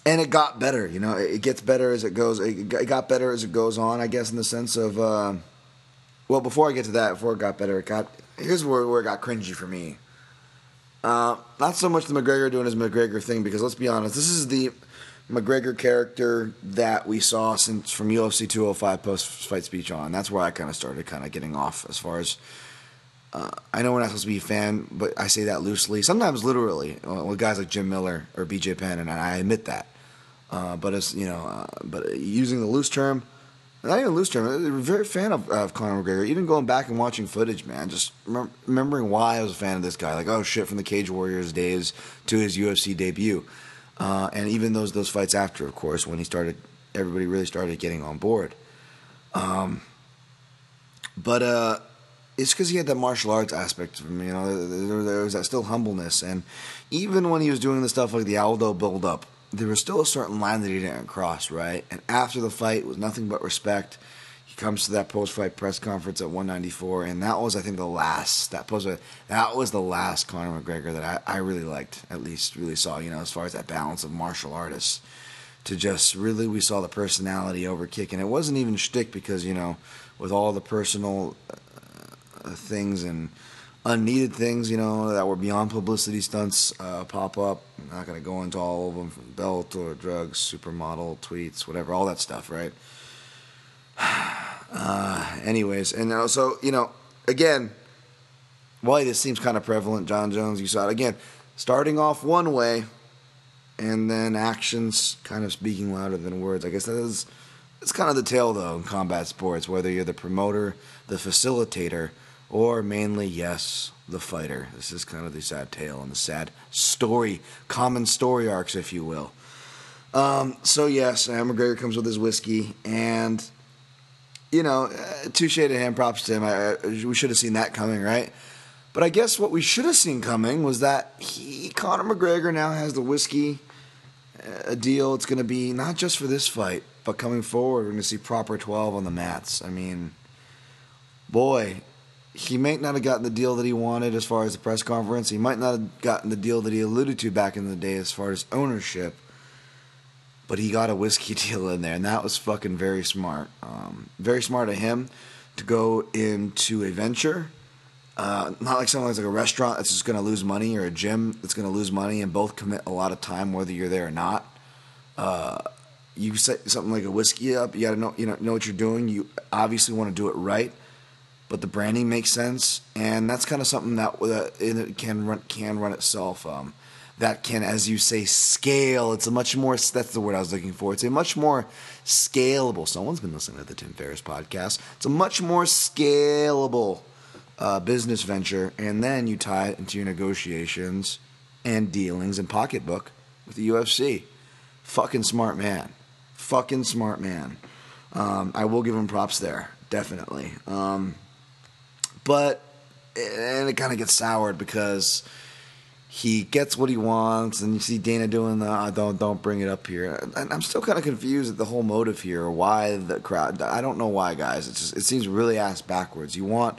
and it got better. You know, it gets better as it goes. It got better as it goes on. I guess in the sense of, uh, well, before I get to that, before it got better, it got here's where where it got cringy for me. Uh, not so much the McGregor doing his McGregor thing because let's be honest, this is the McGregor character that we saw since from UFC 205 post fight speech on. That's where I kind of started kind of getting off as far as. Uh, I know we're not supposed to be a fan, but I say that loosely, sometimes literally, uh, with guys like Jim Miller or BJ Penn, and I admit that. Uh, but it's you know, uh, but using the loose term, not even loose term. I'm a very fan of, of Conor McGregor. Even going back and watching footage, man, just rem- remembering why I was a fan of this guy. Like, oh shit, from the Cage Warriors days to his UFC debut. Uh, and even those those fights after, of course, when he started, everybody really started getting on board. Um, but uh, it's because he had that martial arts aspect of him. You know, there, there, was that still humbleness, and even when he was doing the stuff like the Aldo build up, there was still a certain line that he didn't cross, right? And after the fight, was nothing but respect He comes to that post-fight press conference at 194, and that was, I think, the last that post that was the last Conor McGregor that I, I really liked, at least really saw, you know, as far as that balance of martial artists. To just really, we saw the personality over kick, and it wasn't even shtick because you know, with all the personal uh, things and unneeded things, you know, that were beyond publicity stunts uh, pop up. I'm not gonna go into all of them, from or drugs, supermodel, tweets, whatever, all that stuff, right? [SIGHS] Uh, anyways, and also, you know, again, why this seems kind of prevalent, Jon Jones, you saw it again, starting off one way and then actions kind of speaking louder than words. I guess that is it's kind of the tale though in combat sports, whether you're the promoter, the facilitator, or mainly, yes, the fighter. This is kind of the sad tale and the sad story, common story arcs, if you will. Um, so yes, McGregor comes with his whiskey, and you know, uh, touche to him, props to him. I, I, we should have seen that coming, right? But I guess what we should have seen coming was that he, Conor McGregor, now has the whiskey a uh, deal. It's going to be not just for this fight, but coming forward, we're going to see proper 12 on the mats. I mean, boy, he might not have gotten the deal that he wanted as far as the press conference. He might not have gotten the deal that he alluded to back in the day as far as ownership but he got a whiskey [LAUGHS] deal in there, and that was fucking very smart. Um, very smart of him to go into a venture. Uh, not like something like a restaurant that's just going to lose money or a gym that's going to lose money and both commit a lot of time whether you're there or not. Uh, you set something like a whiskey up, you got to know you know know what you're doing. You obviously want to do it right, but the branding makes sense, and that's kind of something that uh, it can run can run itself. Um, that can, as you say, scale. It's a much more, that's the word I was looking for. It's a much more scalable, someone's been listening to the Tim Ferriss podcast. It's a much more scalable uh, business venture. And then you tie it into your negotiations and dealings and pocketbook with the UFC. Fucking smart man. Fucking smart man. Um, I will give him props there, definitely. Um, but, and it kind of gets soured because he gets what he wants, and you see Dana doing the oh, "don't don't bring it up here." And I'm still kind of confused at the whole motive here. Why the crowd? I don't know why, guys. It just it seems really ass backwards. You want.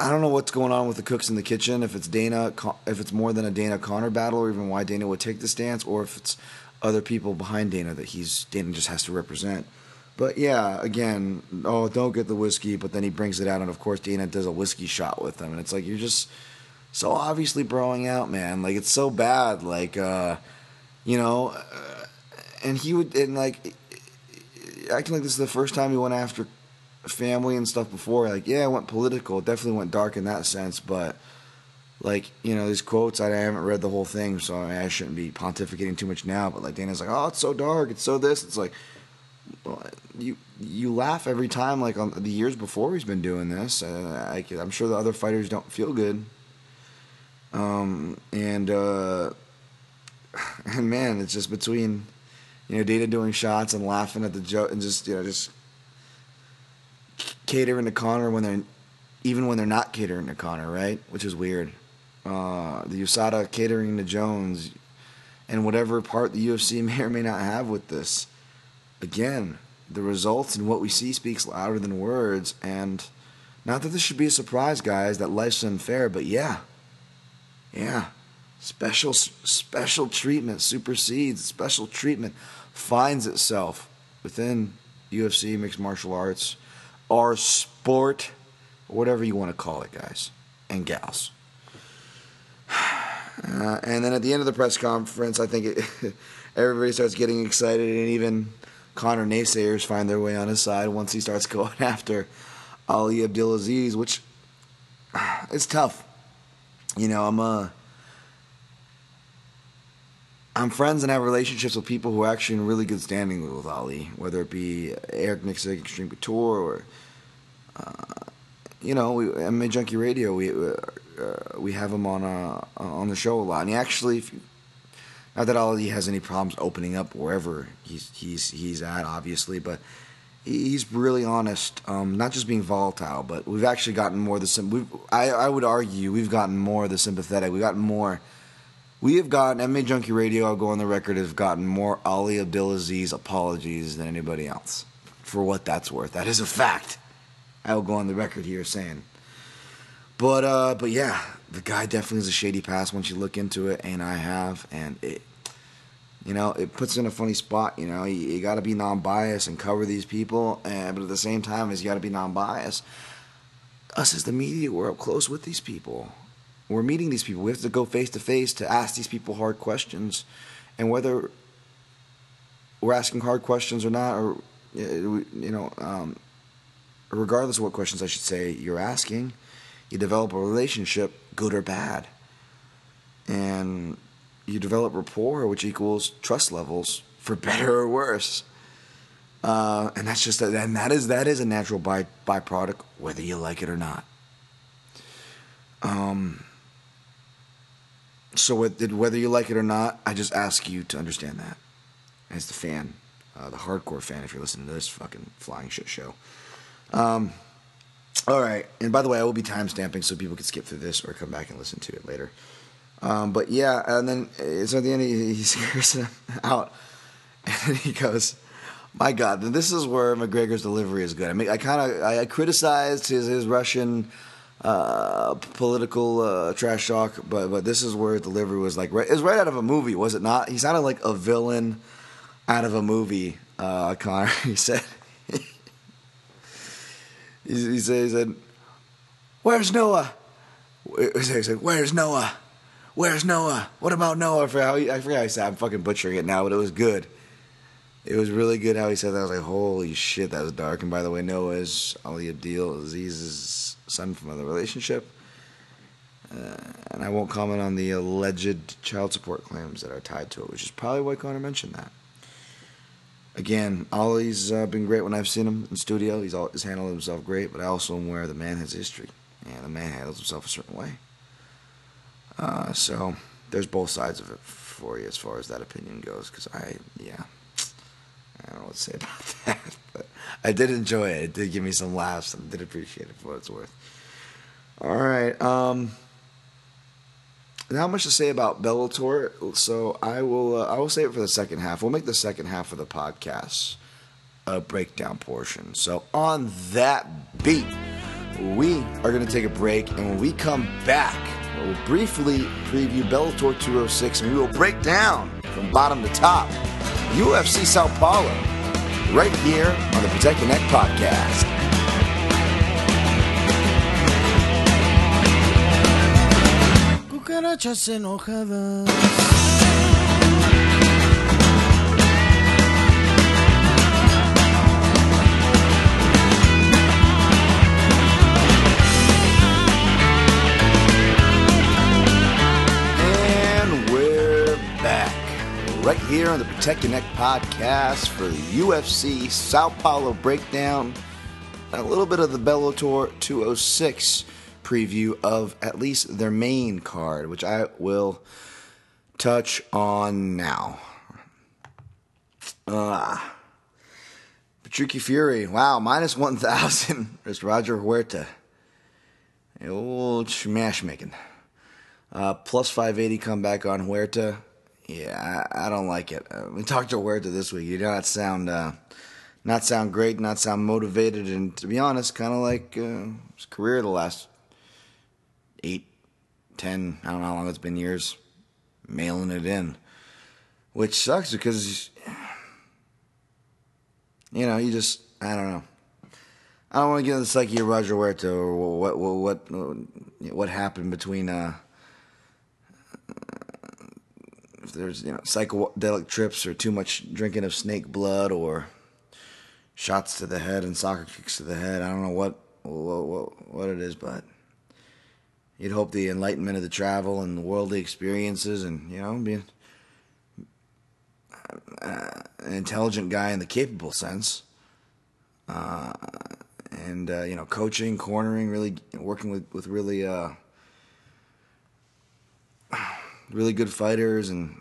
I don't know what's going on with the cooks in the kitchen. If it's Dana, if it's more than a Dana Conor battle, or even why Dana would take the stance, or if it's other people behind Dana that he's Dana just has to represent. But yeah, again, oh, don't get the whiskey, but then he brings it out, and of course Dana does a whiskey shot with him, and it's like you're just so obviously broing out, man. Like it's so bad. Like, uh, you know, uh, and he would and like acting like this is the first time he went after family and stuff before. Like, yeah, it went political. It definitely went dark in that sense, but. Like you know these quotes, I, I haven't read the whole thing, so I, mean, I shouldn't be pontificating too much now. But like Dana's like, oh, it's so dark, it's so this. It's like, well, you you laugh every time. Like on the years before he's been doing this, uh, I, I'm sure the other fighters don't feel good um, and uh, and [LAUGHS] man, it's just between you know Dana doing shots and laughing at the joke and just you know just catering to Conor when they're even when they're not catering to Conor, right? Which is weird. Uh, the USADA catering to Jones, and whatever part the UFC [LAUGHS] may or may not have with this. Again, the results and what we see speaks louder than words. And not that this should be a surprise, guys, that life's unfair, but yeah, yeah. Special special treatment supersedes special treatment finds itself within UFC mixed martial arts, our sport, whatever you want to call it, guys and gals. [SIGHS] Uh, and then at the end of the press conference, I think it, [LAUGHS] everybody starts getting excited, and even Conor naysayers find their way on his side once he starts [LAUGHS] going after Ali Abdelaziz, which [SIGHS] it's tough. You know, I'm a. Uh, I'm friends and have relationships with people who are actually in really good standing with Ali, whether it be Eric Nicksick, Extreme Couture, or uh, you know, we, MMA Junkie Radio. We uh, we have him on uh, on the show a lot, and he actually, if you, not that Ali has any problems opening up wherever he's he's he's at, obviously, but he's really honest. Um, not just being volatile, but we've actually gotten more the. We've, I I would argue we've gotten more of the sympathetic. We've gotten more we have gotten MMA Junkie Radio. I'll go on the record have gotten more Ali Abdelaziz apologies than anybody else. For what that's worth, that is a fact. I will go on the record here saying. But uh, but yeah, the guy definitely has a shady past once you look into it, and I have, and it, you know, it puts in a funny spot. You know, you, you got to be non-biased and cover these people, and but at the same time, as you got to be non-biased. Us as the media, we're up close with these people we're meeting these people. We have to go face to face to ask these people hard questions, and whether we're asking hard questions or not, or you know, um, regardless of what questions I should say you're asking, you develop a relationship, good or bad, and you develop rapport, which equals trust levels for [LAUGHS] better or worse. Uh, and that's just a, and that is that is a natural by byproduct, whether you like it or not. Um, so whether you like it or not, I just ask you to understand that as the fan, uh, the hardcore fan, if you're listening to this fucking flying shit show. Um, all right, and by the way, I will be time stamping so people can skip through this or come back and listen to it later. Um, but yeah, and then so at the end he, he [LAUGHS] scares him out, and he goes, "My God, this is where McGregor's delivery is good." I mean, I kind of I, I criticized his his Russian uh, political uh, trash talk, but but this is where delivery was like right, it was right out of a movie, was it not? He sounded like a villain out of a movie. Uh, [LAUGHS] Conor, he said. He, said, he said, "Where's Noah?" He said, "Where's Noah? Where's Noah? What about Noah?" For how he, I forget how he said. I'm fucking butchering it now, but it was good. It was really good how he said that. I was like, "Holy shit, that was dark." And by the way, Noah is Ali Abdelaziz's son from another relationship. Uh, and I won't comment on the alleged child support claims that are tied to it, which is probably why Conor mentioned that. Again, Ali's uh, been great when I've seen him in studio. He's always handled himself great, but I also am aware the man has history, and the man handles himself a certain way. Uh, so there's both sides of it for you as far as that opinion goes. Because I, yeah, I don't know what to say [LAUGHS] about that, but I did enjoy it. It did give me some laughs, and did appreciate it for what it's worth. All right. Um, not much to say about Bellator, so I will. Uh, I will save it for the second half. We'll make the second half of the podcast a breakdown portion. So on that beat, we are going to take a break, and when we come back, we'll briefly preview Bellator 206, and we will break down from bottom to top UFC Sao Paulo right here on the Protect Ya Neck podcast. Cucarachas enojadas. And we're back right here on the Protect Ya Neck podcast for the UFC Sao Paulo breakdown, and a little bit of the Bellator 206 preview of at least their main card, which I will touch on now. Uh, Patricky Freire, wow, minus 1,000 is [LAUGHS] Roger Huerta. Old smash making. Uh, plus 580 comeback on Huerta. Yeah, I, I don't like it. Uh, we talked to Huerta this week. He did not sound, uh, not sound great, not sound motivated, and to be honest, kind of like uh, his career the last eight, ten, I don't know how long it's been years. mailing it in, which sucks because you know you just I don't know. I don't want to get into the psyche of Roger Huerta or what what what what happened between uh, if there's you know psychedelic trips or too much drinking of snake blood or shots to the head and soccer kicks to the head. I don't know what what what, what it is, but you'd hope the enlightenment of the travel and the worldly experiences and you know being uh, an intelligent guy in the capable sense. Uh, and uh, you know, coaching, cornering, really working with with really uh, really good fighters and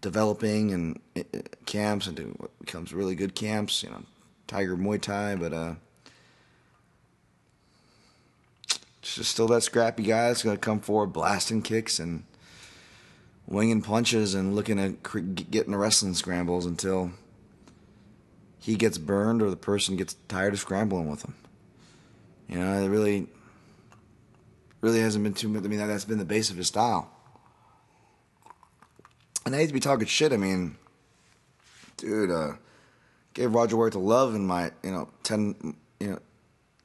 developing and uh, camps and doing what becomes really good camps. You know, Tiger Muay Thai, but uh, just still that scrappy guy that's gonna come forward, blasting kicks and winging punches and looking at getting the wrestling scrambles until he gets burned or the person gets tired of scrambling with him. You know, it really, really hasn't been too much. I mean, that's been the base of his style. And I hate to be talking shit. I mean, dude, uh, gave Roger Huerta love in my, you know, ten, you know,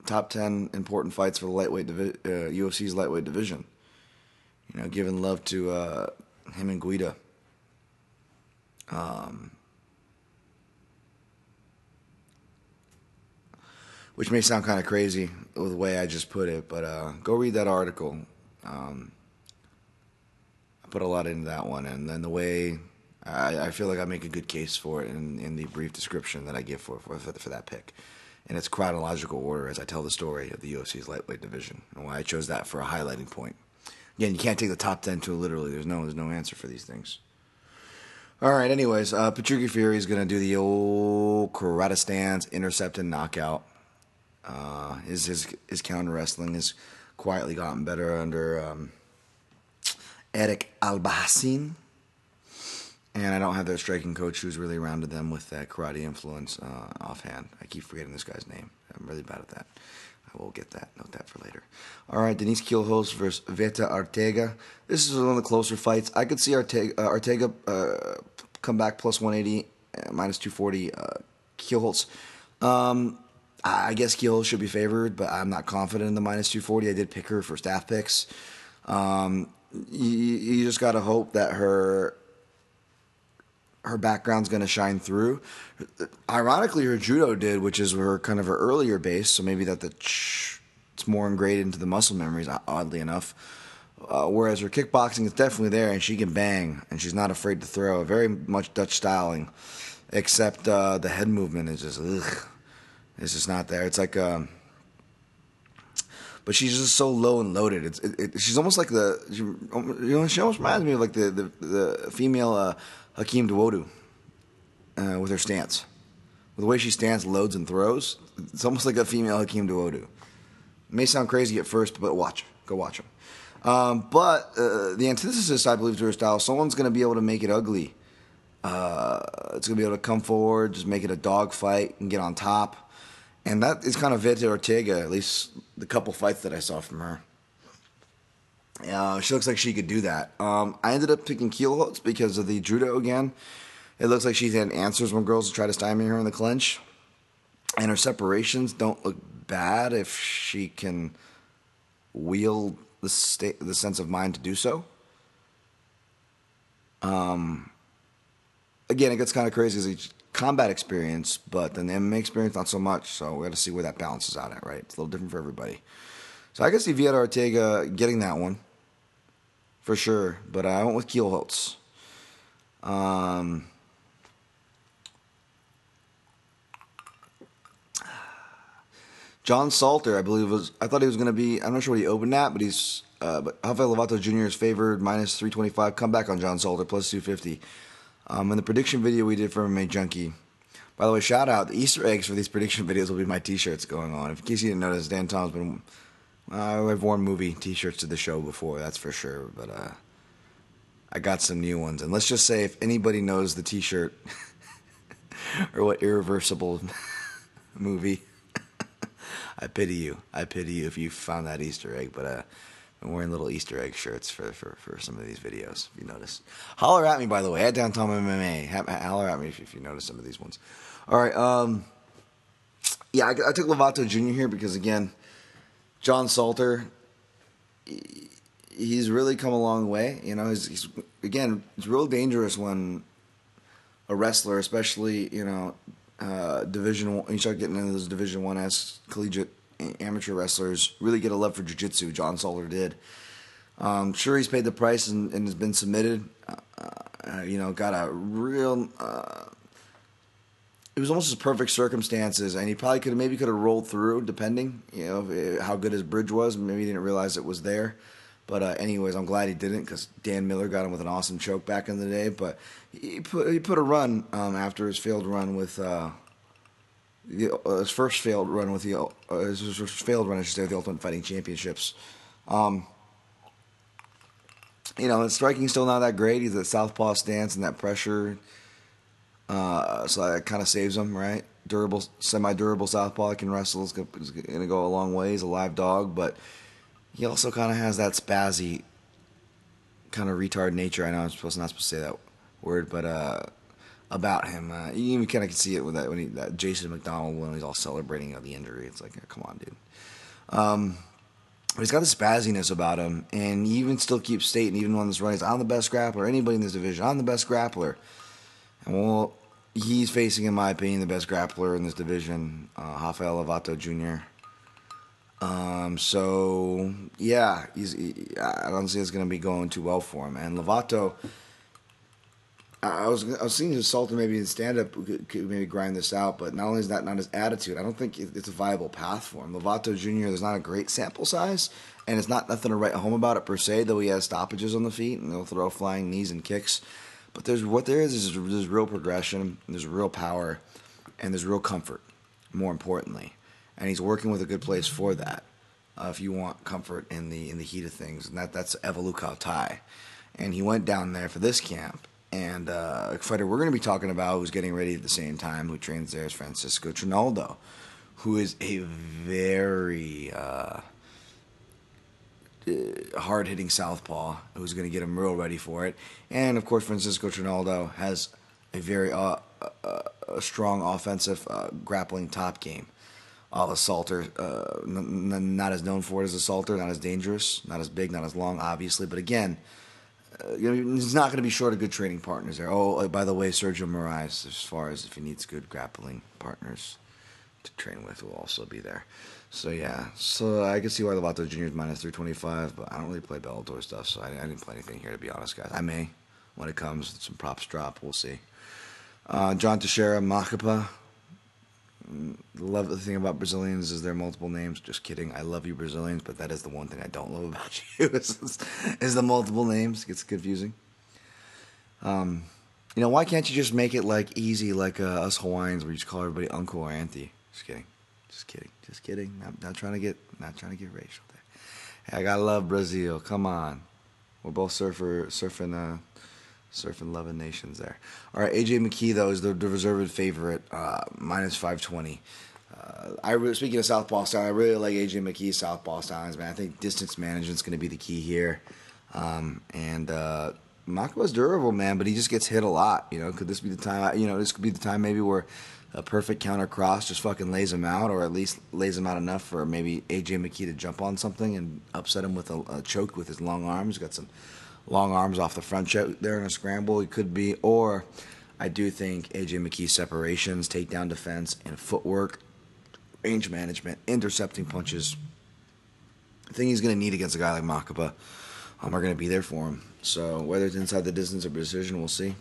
top ten important fights for the lightweight divi- uh, UFC's lightweight division. You know, giving love to uh, him and Guida. Um, which may sound kind of crazy with the way I just put it, but uh, go read that article. Um, I put a lot into that one, and then the way I, I, feel like I make a good case for it in, in the brief description that I give for, for for that pick, in its chronological order as I tell the story of the UFC's lightweight division and why I chose that for a highlighting point. Again, you can't take the top ten too literally. There's no there's no answer for these things. All right. Anyways, uh, Patricky Freire is to do the old karate stance, intercept, and knockout. Uh, his his his counter wrestling has quietly gotten better under um, Eric Albarracin. And I don't have their striking coach who's really rounded them with that karate influence uh, offhand. I keep forgetting this guy's name. I'm really bad at that. I will get that. Note that for later. All right, Denise Kielholtz versus Veta Arteaga. This is one of the closer fights. I could see Arteaga, uh, Arteaga uh, come back plus 180, uh, minus 240. Uh, Kielholtz. Um, I guess Keel should be favored, but I'm not confident in the minus 240. I did pick her for staff picks. Um, you, you just got to hope that her her background's going to shine through. Ironically, her judo did, which is her kind of her earlier base, so maybe that the ch- it's more ingrained into the muscle memories. Oddly enough, uh, whereas her kickboxing is definitely there, and she can bang, and she's not afraid to throw. Very much Dutch styling, except uh, the head movement is just ugh. It's just not there. It's like, um, but she's just so low and loaded. It's it, it, she's almost like the you know she almost reminds me of like the the, the female uh, Hakeem Dawodu uh, with her stance, with the way she stands, loads and throws. It's almost like a female Hakeem Dawodu. It may sound crazy at first, but watch, go watch them. Um, but uh, the antithesis, I believe, to her style, someone's going to be able to make it ugly. Uh, it's going to be able to come forward, just make it a dog fight, and get on top. And that is kind of Veta Arteaga, at least the couple fights that I saw from her. She looks like she could do that. Um, I ended up picking keel Kielholtz because of the judo again. It looks like she's had answers when girls try to stymie her in the clinch. And her separations don't look bad if she can wield the the sense of mind to do so. Um, again, it gets kind of crazy as because combat experience, but then the MMA experience not so much. So we got to see where that balances out at, right? It's a little different for everybody. So I can see Vieira Arteaga getting that one for sure, but I went with Kielholtz. Um, John Salter, I believe was. I thought he was going to be. I'm not sure what he opened at, but he's. Uh, but Rafael Lovato Jr. is favored minus 325. Come back on John Salter plus 250. Um, in the prediction video we did for MMA Junkie, by the way, shout out the Easter eggs for these prediction [LAUGHS] videos will be my T-shirts going on. In case you didn't notice, Dan Tom's been uh, I've worn movie T-shirts to the show before, that's for sure. But uh, I got some new ones, and let's just say if anybody knows the T-shirt [LAUGHS] or what irreversible [LAUGHS] movie, [LAUGHS] I pity you. I pity you if you found that Easter egg. But uh, I'm wearing little Easter egg shirts for, for, for some of these videos, if you notice. Holler at me, by the way, at DanTomMMA. Holler at me if, if you notice some of these ones. All right. Um, yeah, I, I took Lovato Jr. here because, again, John Salter, he's really come a long way. You know, he's, he's again, it's real dangerous when a wrestler, especially you know, uh, division one, you start getting into those Division One s collegiate amateur wrestlers, really get a love for jiu-jitsu. John Salter did. Um, sure, he's paid the price and, and has been submitted. Uh, uh, you know, got a real. Uh, it was almost as perfect circumstances, and he probably could maybe could have rolled through, depending, you know, how good his bridge was. Maybe he didn't realize it was there. But uh, anyways, I'm glad he didn't because Dan Miller got him with an awesome choke back in the day. But he put he put a run um, after his failed run with uh, the, uh, his first failed run with the uh, his first failed run, I should say, with the Ultimate Fighting Championships. Um, you know, his striking still not that great. He's a southpaw stance and that pressure, uh, so that kind of saves him, right? Durable, semi-durable southpaw can wrestle. Is going to go a long way. He's a live dog, but he also kind of has that spazzy kind of retard nature. I know I'm supposed not supposed to say that word, but uh, about him, uh, you even kind of can see it with that when he that Jason McDonald when he's all celebrating the injury. It's like, oh, come on, dude. Um, but he's got the spazziness about him, and he even still keeps stating, even when this run, he's I'm the best grappler. Anybody in this division, I'm the best grappler. Well, he's facing, in my opinion, the best grappler in this division, uh, Rafael Lovato Jr. Um, so yeah, he's. He, I don't see it's going to be going too well for him. And Lovato, I was I was seeing his Salter maybe in stand up could, could, maybe grind this out, but not only is that not his attitude, I don't think it's a viable path for him. Lovato Jr. There's not a great sample size, and it's not nothing to write home about it per se. Though he has stoppages on the feet and he'll throw flying knees and kicks, but there's what there is is there's real progression, there's real power, and there's real comfort. More importantly and he's working with a good place for that. Uh, if you want comfort in the in the heat of things, and that that's Evolucao Thai, and he went down there for this camp. And uh, a fighter we're going to be talking about who's getting ready at the same time, who trains there, is Francisco Trinaldo, who is a very uh hard hitting southpaw who's going to get him real ready for it. And of course, Francisco Trinaldo has a very uh, uh, a strong offensive grappling top game uh, Salter, uh, n- n- not as known for it as a Salter, not as dangerous, not as big, not as long, obviously. But again, uh, he's not going to be short of good training partners there. Oh, uh, by the way, Sergio Moraes, as far as if he needs good grappling partners to train with, will also be there. So yeah, so I can see why the Lovato Jr. is minus 325, but I don't really play Bellator stuff, so I, I, didn't play anything here to be honest, guys. I may when it comes, some props drop, we'll see. Uh, John Teixeira, Macapa, love the thing about Brazilians is they're multiple names. Just kidding. I love you Brazilians, but that is the one thing I don't love [LAUGHS] about you is, is the multiple names. It gets confusing. Um, you know, why can't you just make it like easy, like uh, us Hawaiians, where you just call everybody uncle or auntie? Just kidding. Just kidding. Just kidding. Not, not trying to get not trying to get racial there. Hey, I gotta love Brazil. Come on. We're both surfer surfing uh, surfing loving nations there. All right, AJ McKee though is the, the reserved favorite, uh, minus five twenty. Uh, I really, speaking of southpaw style, I really like AJ McKee's southpaw styles, man. I think distance management is going to be the key here, um, and uh, Macapa's durable, man, but he just gets hit a lot. You know, could this be the time? You know, this could be the time maybe where a perfect counter cross just fucking lays him out, or at least lays him out enough for maybe AJ McKee to jump on something and upset him with a, a choke with his long arms. Got some long arms off the front choke there in a scramble. He could be, or I do think AJ McKee's separations, takedown defense, and footwork, range management, intercepting punches. I think he's going to need against a guy like Macapa um, are going to be there for him. So whether it's inside the distance or precision, we'll see.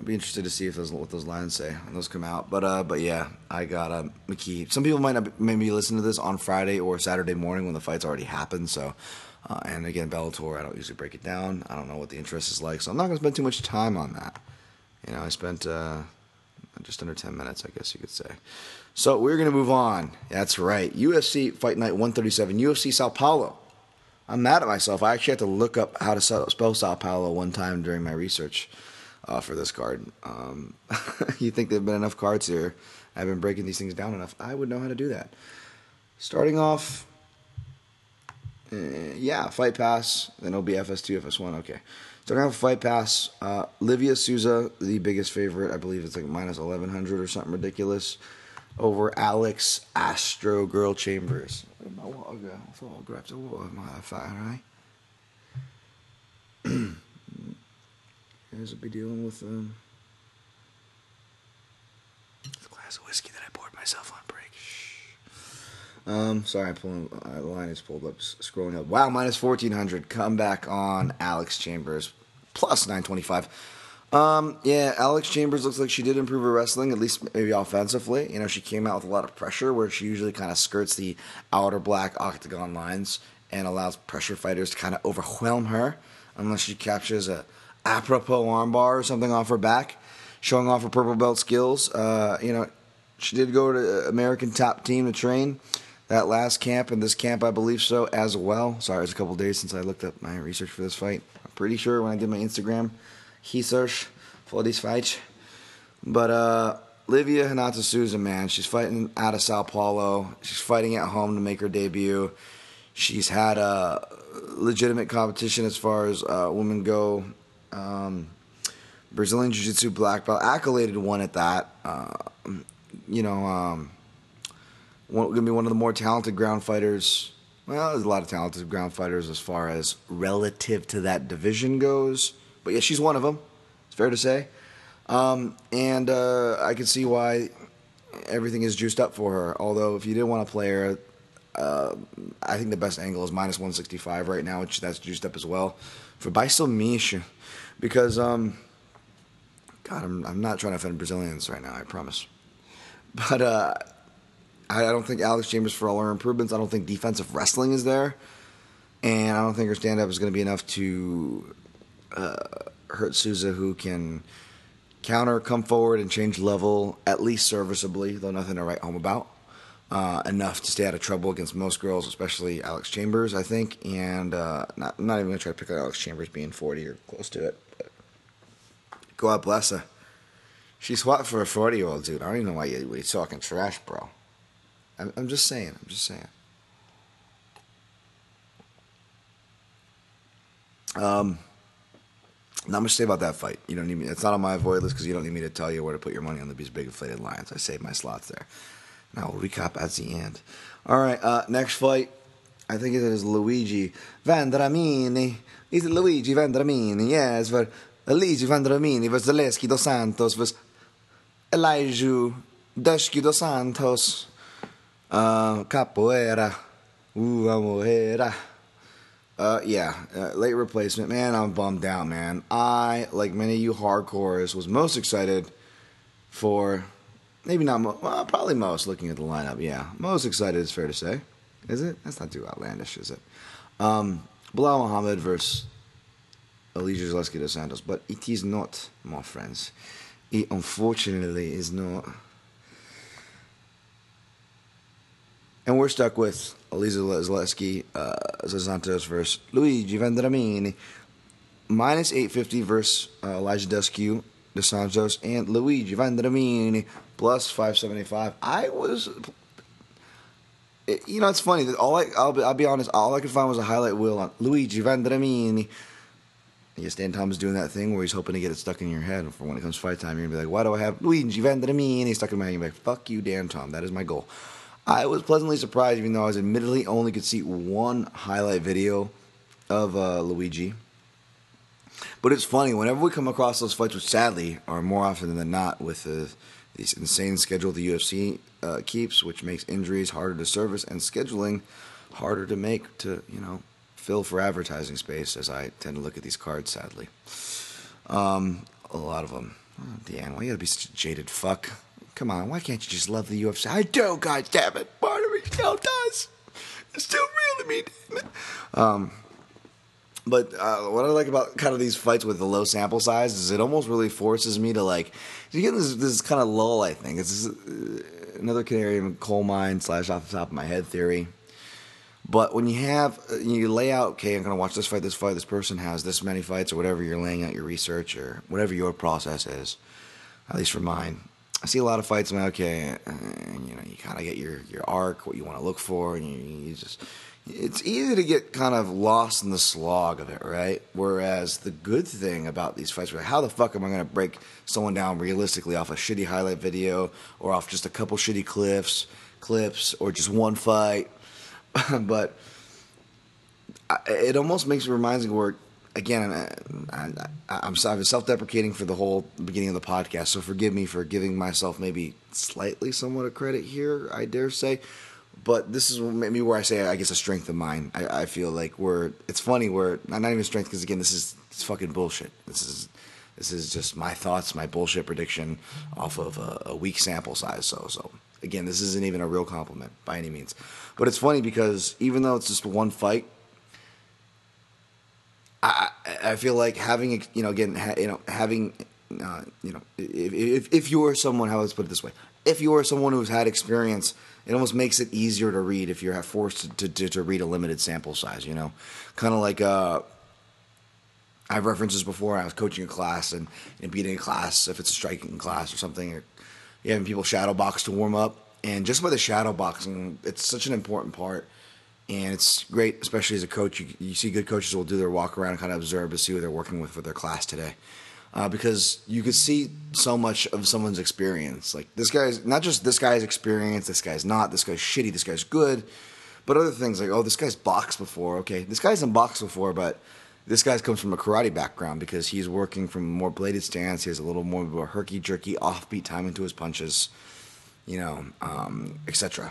I'll be interested to see if those what those lines say when those come out. But uh, but yeah, I got uh, McKee. Some people might not maybe listen to this on Friday or Saturday morning when the fight's already happened. So uh, and again, Bellator, I don't usually break it down. I don't know what the interest is like, so I'm not to spend too much time on that. You know, I spent uh, just under 10 minutes, I guess you could say. So we're to move on. That's right. UFC Fight Night 137, UFC Sao Paulo. I'm mad at myself. I actually had to look up how to spell Sao Paulo one time during my research uh, for this card. Um, [LAUGHS] you think there have been enough cards here? I've been breaking these things down enough. I would know how to do that. Starting off Uh, yeah, Fight Pass. Then it'll be FS2, FS1. Okay. I have Fight Pass. Uh, Livia Souza, the biggest favorite. I believe it's like minus 1100 or something ridiculous. Over Alex Astro Girl Chambers. My water girl. I thought I'll grab the water, motherfucker, right? [CLEARS THROAT] Here's a be dealing with um, the glass of whiskey that I poured myself on break. Shh. Um, sorry, I'm pulling. Uh, the line is pulled up, scrolling up. Wow, minus 1400. Come back on Alex Chambers, plus 925. Um, yeah, Alex Chambers looks like she did improve her wrestling, at least maybe offensively. You know, she came out with a lot of pressure where she usually kind of skirts the outer black octagon lines and allows pressure fighters to kind of overwhelm her unless she captures a apropos armbar or something off her back, showing off her purple belt skills. Uh, you know, she did go to American Top Team to train that last camp and this camp, I believe so as well. Sorry, it's a couple days since I looked up my research for this fight. I'm pretty sure when I did my Instagram research for this fight. But uh, Livia Renata Souza, man, she's fighting out of Sao Paulo. She's fighting at home to make her debut. She's had a legitimate competition as far as uh, women go. Um, Brazilian Jiu Jitsu black belt, accoladed one at that. Uh, you know, um, one, gonna be one of the more talented ground fighters. Well, there's a lot of talented ground fighters as far as relative to that division goes. But yeah, she's one of them. It's fair to say. Um, and uh, I can see why everything is juiced up for her. Although, if you didn't want to play her, uh, I think the best angle is minus 165 right now, which that's juiced up as well for Baisel Mish. Because, um, God, I'm, I'm not trying to offend Brazilians right now, I promise. But uh, I, I don't think Alex Chambers, for all her improvements, I don't think defensive wrestling is there. And I don't think her stand up is going to be enough to uh, hurt Souza, who can counter, come forward, and change level at least serviceably, though nothing to write home about. Uh, enough to stay out of trouble against most girls, especially Alex Chambers, I think. And uh, not, not even going to try to pick on Alex Chambers being 40 or close to it. But God bless her. She's hot for a 40 year old dude. I don't even know why you, you're talking trash, bro. I'm, I'm just saying. I'm just saying. Um, not much to say about that fight. You don't need me. It's not on my avoid list because you don't need me to tell you where to put your money on these big inflated lines. I saved my slots there. Now we'll recap at the end. All right, uh, next fight. I think it is Luigi Vendramini. Is it Luigi Vendramini? Yes, for Luigi Vendramini versus Zaleski dos Santos versus Elijah Deshki dos Santos. Uh, capoeira. Uh, amoeira. Uh, yeah, uh, late replacement. Man, I'm bummed out, man. I, like many of you hardcores, was most excited for, maybe not, mo- well, probably most looking at the lineup. Yeah, most excited is fair to say. Is it? That's not too outlandish, is it? Um, Belal Muhammad versus Elijah Zaleski dos Santos, but it is not, my friends. It unfortunately is not. And we're stuck with Elisa Zaleski, uh, Santos versus Luigi Vendramini. Minus 850 versus uh, Elijah Descu, De Santos, and Luigi Vendramini. Plus 575. I was. You know, it's funny that all I, I'll be, I'll be honest, all I could find was a highlight wheel on Luigi Vendramini. Guess Dan Thomas doing that thing where he's hoping to get it stuck in your head for when it comes fight time. You're gonna be like, why do I have Luigi Vendramini And he's stuck in my head? You're like, fuck you, Dan Tom. That is my goal. I was pleasantly surprised, even though I was admittedly only could see one highlight video of uh, Luigi. But it's funny whenever we come across those fights, which sadly are more often than not with the, this insane schedule the UFC uh, keeps, which makes injuries harder to service and scheduling harder to make to you know fill for advertising space. As I tend to look at these cards, sadly, um, a lot of them. Oh, Dan, why you gotta be such a jaded fuck? Come on, why can't you just love the UFC? I do, god damn it. Part of me still does. It's still real to me, damn it. Um, but uh, what I like about kind of these fights with the low sample size is it almost really forces me to like you get this this kind of lull. I think it's uh, another canary in coal mine slash off the top of my head theory. But when you have uh, you lay out, okay, I'm gonna watch this fight, this fight, this person has this many fights, or whatever you're laying out your research or whatever your process is. At least for mine, I see a lot of fights. I'm like, okay, uh, you know, you kind of get your your arc, what you want to look for, and you, you just it's easy to get kind of lost in the slog of it, right? Whereas the good thing about these fights, like, how the fuck am I going to break someone down realistically off a shitty highlight video or off just a couple shitty clips, clips, or just one fight? [LAUGHS] but I, it almost makes me reminds me where again, I, I, I'm self-deprecating for the whole beginning of the podcast, so forgive me for giving myself maybe slightly somewhat of credit here. I dare say but this is maybe where I say I guess a strength of mine. I, I feel like where it's funny where not even strength because again this is it's fucking bullshit. This is this is just my thoughts, my bullshit prediction off of a, a weak sample size. So so again, this isn't even a real compliment by any means. But it's funny because even though it's just one fight, I I feel like having you know again you know having uh, you know if, if if you are someone how let's put it this way if you are someone who's had experience it almost makes it easier to read if you're forced to, to, to read a limited sample size, you know? Kind of like, uh, I've referenced this before. I was coaching a class and, and beating a class, if it's a striking class or something, or having people shadow box to warm up. And just by the shadow boxing, it's such an important part. And it's great, especially as a coach. You, you see good coaches will do their walk around and kind of observe to see who they're working with for their class today uh, because you could see so much of someone's experience. Like this guy's not just this guy's experience. This guy's not. This guy's shitty. This guy's good. But other things like oh, this guy's boxed before. Okay, this guy's in boxed before, but this guy comes from a karate background because he's working from a more bladed stance. He has a little more of a herky jerky, offbeat time into his punches, you know, um, etc.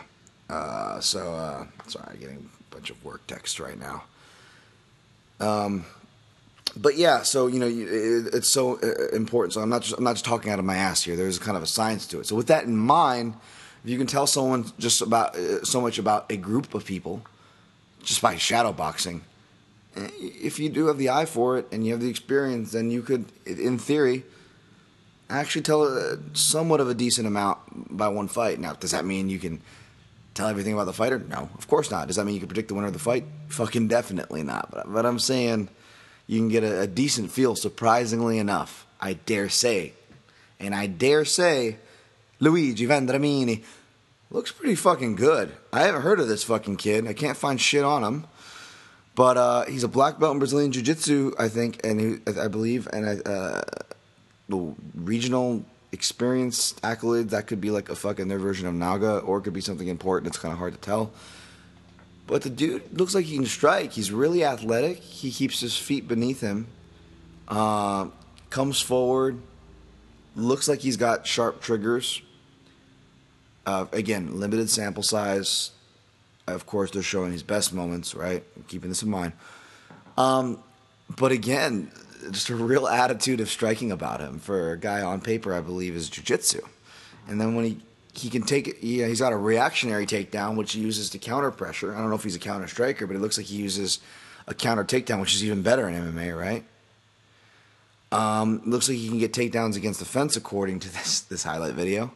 Uh, so uh, sorry, getting a bunch of work text right now. Um, but yeah, so you know, it's so uh, important. So I'm not just I'm not just talking out of my ass here. There's kind of a science to it. So with that in mind, if you can tell someone just about uh, so much about a group of people just by shadow boxing, eh, if you do have the eye for it and you have the experience, then you could, in theory, actually tell a, somewhat of a decent amount by one fight. Now, does that mean you can tell everything about the fighter? No, of course not. Does that mean you can predict the winner of the fight? Fucking definitely not. But, but I'm saying you can get a, a decent feel, surprisingly enough, I dare say. And I dare say, Luigi Vendramini looks pretty fucking good. I haven't heard of this fucking kid. I can't find shit on him. But uh, he's a black belt in Brazilian Jiu Jitsu, I think, and he, I believe, and uh, regional experience accolades. That could be like a fucking their version of Naga, or it could be something important. It's kind of hard to tell. But the dude looks like he can strike. He's really athletic. He keeps his feet beneath him. Uh, comes forward. Looks like he's got sharp triggers. Uh, again, limited sample size. Of course, they're showing his best moments, right? keeping this in mind. Um, but again, just a real attitude of striking about him for a guy on paper, I believe, is jiu-jitsu. And then when he he can take. Yeah, he's got a reactionary takedown, which he uses to counter pressure. I don't know if he's a counter striker, but it looks like he uses a counter takedown, which is even better in MMA, right? Um, looks like he can get takedowns against the fence, according to [LAUGHS] this this highlight video.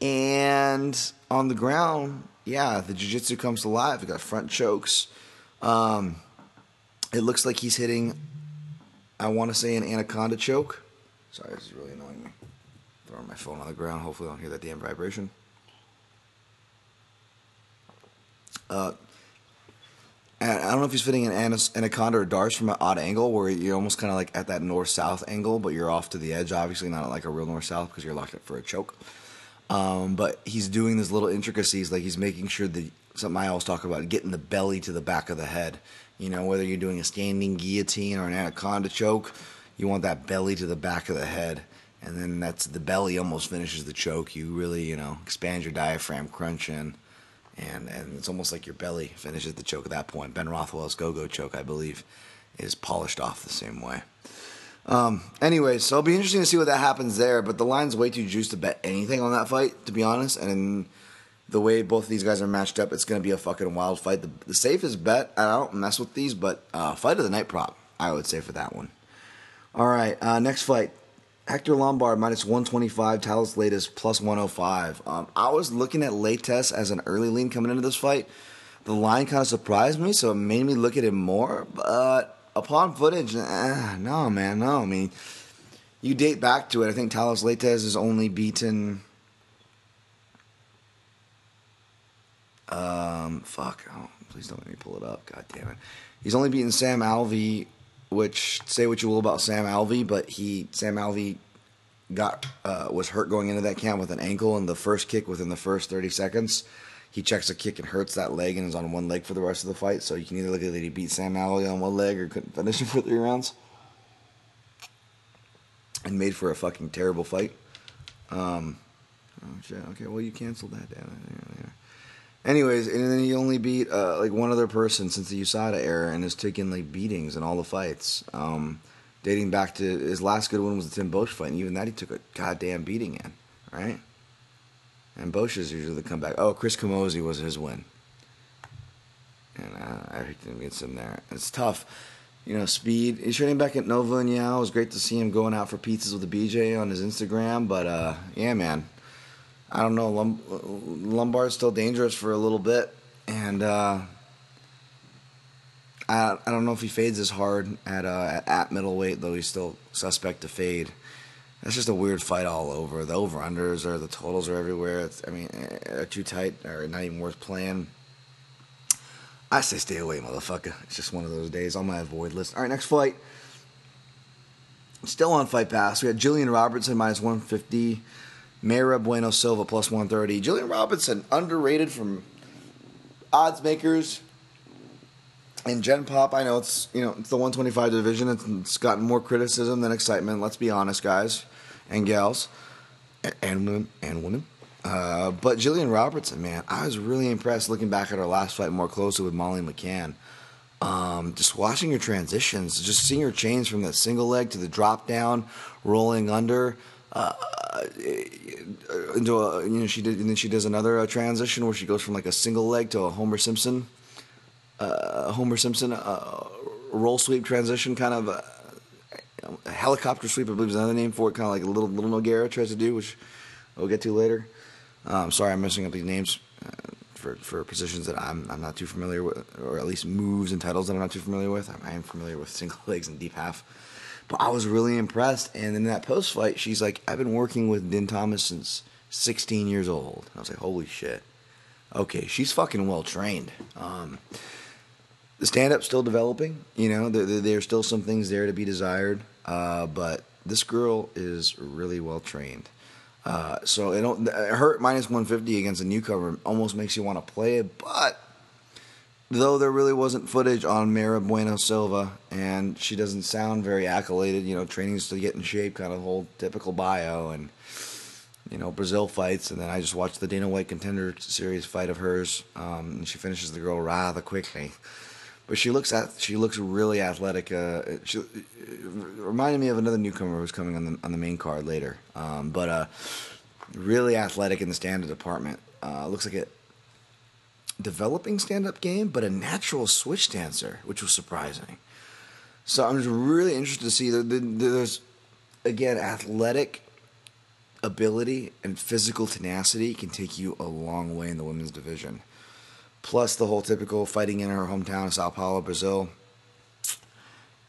And on the ground, yeah, the jiu-jitsu comes to life. He got front chokes. Um, it looks like he's hitting. I want to say an anaconda choke. Sorry, this is really annoying me. Throwing my phone on the ground. Hopefully, I don't hear that damn vibration. Uh, I don't know if he's fitting an anaconda or D'Arce from an odd angle where you're almost kind of like at that north south angle, but you're off to the edge. Obviously, not like a real north south because you're locked up for a choke. Um, but he's doing these little intricacies, like he's making sure that something I always talk about, getting the belly to the back of the head. You know, whether you're doing a standing guillotine or an anaconda choke, you want that belly to the back of the head and then that's the belly almost finishes the choke. You really, you know, expand your diaphragm, crunch in, and and it's almost like your belly finishes the choke at that point. Ben Rothwell's go-go choke, I believe, is polished off the same way. Um, anyway, so it'll be interesting to see what that happens there. But the line's way too juiced to bet anything on that fight, to be honest. And the way both of these guys are matched up, it's going to be a fucking wild fight. The, the safest bet, I don't mess with these, but uh, fight of the night prop, I would say for that one. All right, uh, next fight. Hector Lombard minus 125, Thales Leites plus 105. Um, I was looking at Leites as an early lean coming into this fight. The line kind of surprised me, so it made me look at him more. But upon footage, eh, no, man, no. I mean, you date back to it. I think Thales Leites has only beaten. Um, fuck. Oh, please don't let me pull it up. God damn it. He's only beaten Sam Alvey, which say what you will about Sam Alvey, but he Sam Alvey got uh, was hurt going into that camp with an ankle, and the first kick within the first 30 seconds, he checks a kick and hurts that leg and is on one leg for the rest of the fight. So you can either look at that he beat Sam Alvey on one leg or couldn't finish him [LAUGHS] for three rounds, and made for a fucking terrible fight. Um, oh shit. Okay, well you canceled that. Damn it. Anyways, and then he only beat uh, like one other person since the USADA era, and has taken like beatings in all the fights. Um, dating back to his last good one was the Tim Boetsch fight, and even that he took a goddamn beating in, right? And Boetsch is usually the comeback. Oh, Chris Camozzi was his win, and uh, I picked him against him there. It's tough, you know. Speed. He's training back at Nova and yeah, it was great to see him going out for pizzas with the BJ on his Instagram. But uh, yeah, man, I don't know. Lum- Lombard's still dangerous for a little bit, and. Uh, I, I don't know if he fades as hard at uh, at middleweight, though he's still suspect to fade. That's just a weird fight all over. The over unders or the totals are everywhere. It's, I mean, they're too tight or not even worth playing. I say stay away, motherfucker. It's just one of those days on my avoid list. All right, next fight. Still on Fight Pass. We got Jillian Robertson minus 150. Mayra Bueno Silva plus 130. Jillian Robertson, underrated from odds makers and Gen Pop, I know it's you know it's the 125 division. It's, it's gotten more criticism than excitement. Let's be honest, guys and gals, and, and women and women. Uh, but Jillian Robertson, man, I was really impressed looking back at her last fight more closely with Molly McCann. Um, just watching her transitions, just seeing her change from the single leg to the drop down, rolling under. Uh, into a, you know, she did, and then she does another uh, transition where she goes from like a single leg to a Homer Simpson uh, Homer Simpson uh, roll sweep transition, kind of a, a, helicopter sweep. I believe is another name for it, kind of like a little little Nogueira tries to do, which we'll get to later. Um, sorry, I'm messing up these names uh, for for positions that I'm I'm not too familiar with, or at least moves and titles that I'm not too familiar with. I, I am familiar with single [LAUGHS] legs and deep half. But I was really impressed, and in that post fight, she's like, "I've been working with Din Thomas since 16 years old." I was like, "Holy shit!" Okay, she's fucking well trained. Um, the stand up still developing. You know, there, there's still some things there to be desired. Uh, but this girl is really well trained. Uh, so it don't hurt minus 150 against a newcomer almost makes you want to play it. But though there really wasn't footage on Mayra Bueno Silva, and she doesn't sound very accoladed, you know, training's to get in shape, kind of whole typical bio, and you know Brazil fights, and then I just watched the Dana White Contender Series fight of hers, um, and she finishes the girl rather quickly but she looks at she looks really athletic. Uh, she uh, reminded me of another newcomer who's coming on the on the main card later. Um, but uh, really athletic in the stand-up department. Uh, looks like a developing stand-up game, but a natural switch dancer, which was surprising. So I'm just really interested to see that there's again athletic ability and physical tenacity can take you a long way in the women's division plus the whole typical fighting in her hometown of Sao Paulo, Brazil.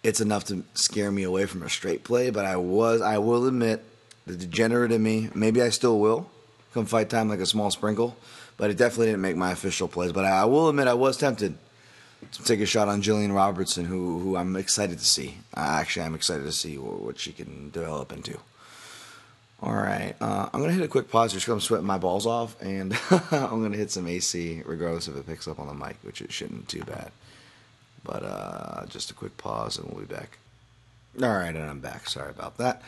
It's enough to scare me away from a straight play, but I was, I will admit, the degenerate in me, maybe I still will come fight time like a small sprinkle, but it definitely didn't make my official plays. But I, I will admit, I was tempted to take a shot on Jillian Robertson, who, who I'm excited to see. Uh, actually, I'm excited to see what, what she can develop into. All right, uh, I'm gonna hit a quick pause just because I'm sweating my balls off, and [LAUGHS] I'm gonna hit some AC, regardless if it picks up on the mic, which it shouldn't too bad. But uh, just a quick pause, and we'll be back. All right, and I'm back. Sorry about that.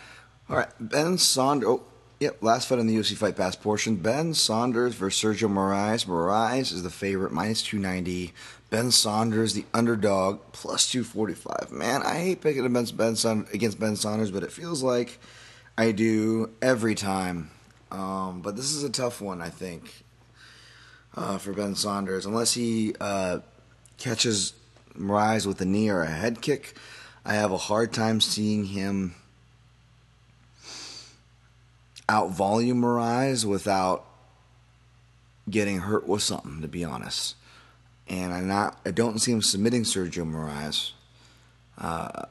All right, Ben Saunders. Oh, yep. Last fight in the UFC Fight Pass portion: Ben Saunders versus Sergio Moraes. Moraes is the favorite, minus 290. Ben Saunders, the underdog, plus 245. Man, I hate picking against Ben, against ben Saunders, but it feels like I do every time. Um, but this is a tough one, I think, uh, for Ben Saunders. Unless he uh, catches Moraes with a knee or a head kick, I have a hard time seeing him out volume without getting hurt with something, to be honest. And I not I don't see him submitting Sergio Moraes. Uh,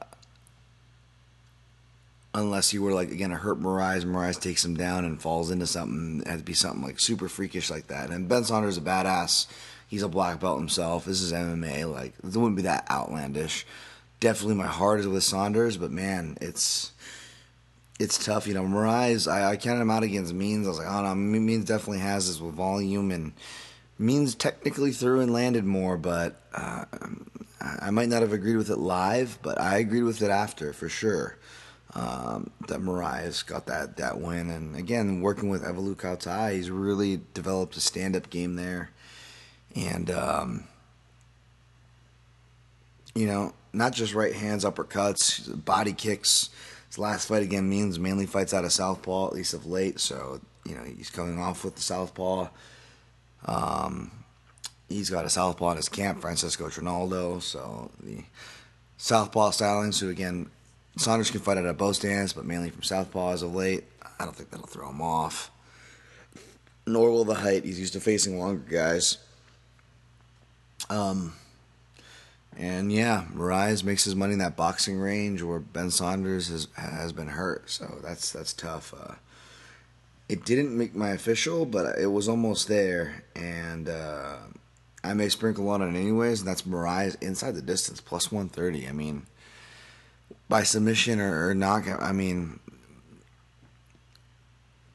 unless he were like again a hurt Moraes, Moraes takes him down and falls into something. It had to be something like super freakish like that. And Ben Saunders is a badass. He's a black belt himself. This is MMA. Like it wouldn't be that outlandish. Definitely, my heart is with Saunders, but man, it's it's tough. You know, Moraes, I, I counted him out against Means. I was like, oh no, Means definitely has this with volume and Means technically threw and landed more, but uh, I might not have agreed with it live, but I agreed with it after for sure. Um, that Moraes got that that win, and again, working with Evolucao Thai, he's really developed a stand up game there, and um, you know, not just right hands, uppercuts, body kicks. His last fight again means mainly fights out of southpaw, at least of late. So you know, he's coming off with the southpaw. Um, he's got a southpaw in his camp, Francisco Trinaldo. So the southpaw stylings, who again, Saunders can fight out of both stands, but mainly from southpaw as of late. I don't think that'll throw him off. Nor will the height. He's used to facing longer guys. Um, and yeah, Moraes makes his money in that boxing range, where Ben Saunders has has been hurt. So that's that's tough. Uh, it didn't make my official, but it was almost there, and uh, I may sprinkle on it anyways. And that's Moraes inside the distance plus one thirty. I mean, by submission or, or knockout. I mean,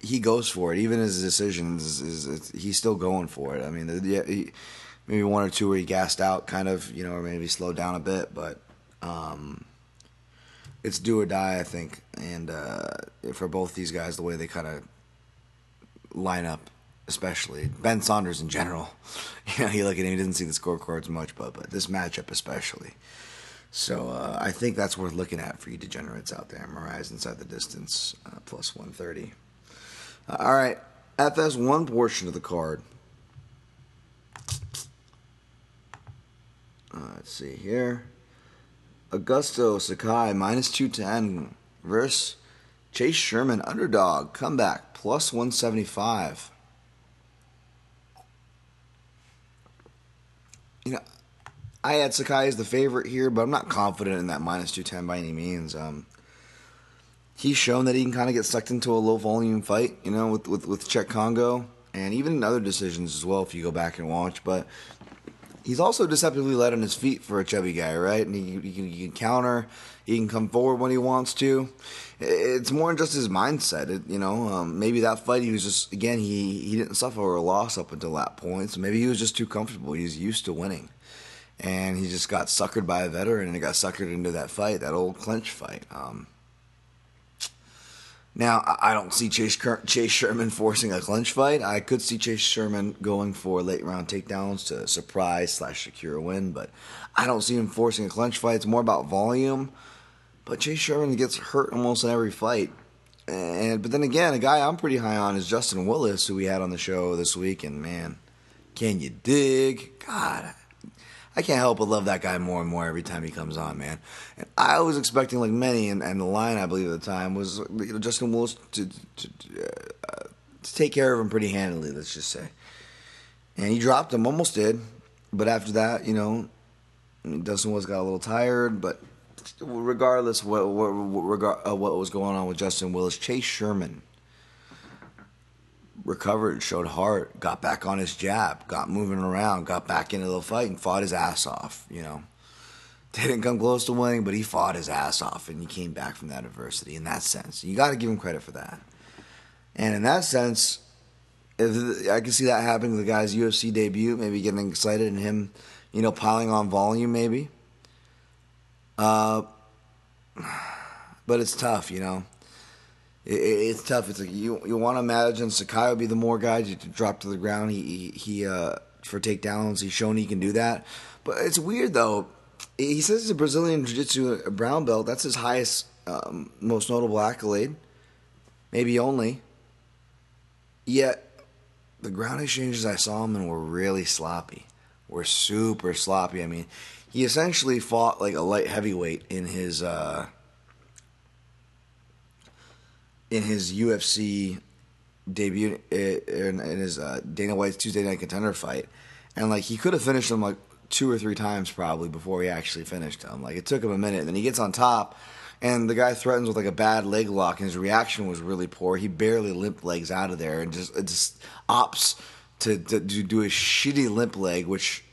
he goes for it. Even his decisions, is, is, he's still going for it. I mean, yeah, he, maybe one or two where he gassed out, kind of, you know, or maybe slowed down a bit, but. Um, it's do or die, I think, and uh, for both these guys, the way they kind of line up, especially Ben Saunders in general. [LAUGHS] You know, he look at him, he didn't see the scorecards much, but but this matchup especially. So uh, I think that's worth looking at for you degenerates out there. Moraes inside the distance, uh, plus 130. Uh, all right, FS1 portion of the card. Uh, let's see here. Augusto Sakai minus 210 versus Chase Sherman underdog comeback plus 175. You know, I had Sakai as the favorite here, but I'm not confident in that minus 210 by any means. Um, he's shown that he can kind of get sucked into a low volume fight, you know, with, with, with Cheick Kongo, and even in other decisions as well if you go back and watch. But he's also deceptively light on his feet for a chubby guy, right? And he, he, can, he can counter, he can come forward when he wants to. It's more than just his mindset. It, you know, um, maybe that fight he was just again he he didn't suffer a loss up until that point, so maybe he was just too comfortable. He's used to winning, and he just got suckered by a veteran and he got suckered into that fight, that old clinch fight. Um, now, I don't see Chase, Chase Sherman [LAUGHS] forcing a clinch fight. I could see Chase Sherman going for late round takedowns to surprise slash secure a win, but I don't see him forcing a clinch fight. It's more about volume. But Chase Sherman gets hurt almost in every fight. And but then again, a guy I'm pretty high on is Justin Willis, who we had on the show this week. And man, can you dig? God, I can't help but love that guy more and more every time he comes on, man. And I was expecting, like many, and, and the line I believe at the time was you know, Justin Willis to to, uh, to take care of him pretty handily. Let's just say, and he dropped him, almost did, but after that, you know, Dustin Willis got a little tired, but regardless what what, regard, uh, what was going on with Justin Willis, Chase Sherman recovered, showed heart, got back on his jab, got moving around, got back into the fight, and fought his ass off. You know, [LAUGHS] didn't come close to winning, but he fought his ass off, and he came back from that adversity. In that sense, you got to give him credit for that. And in that sense, if I can see that happening with the guy's UFC debut, maybe getting excited and him, you know, piling on volume, maybe. Uh, [SIGHS] but it's tough, you know it, it's tough. It's like you you want to imagine Sakai would be the more guys to drop to the ground. He he, he uh, for takedowns. He's shown he can do that. But it's weird though. He says he's a Brazilian Jiu-Jitsu brown belt. That's his highest, um, most notable accolade, maybe only. Yet, the ground exchanges I saw him in were really sloppy. Were super sloppy. I mean, he essentially fought like a light heavyweight in his. Uh, in his UFC debut in, in his uh, Dana White's Tuesday Night Contender fight, and like he could have finished him like two or three times probably before he actually finished him. Like it took him a minute, and then he gets on top, and the guy threatens with like a bad leg lock, and his reaction was really poor. He barely limped legs out of there, and just just opts to, to, to do a shitty limp leg, which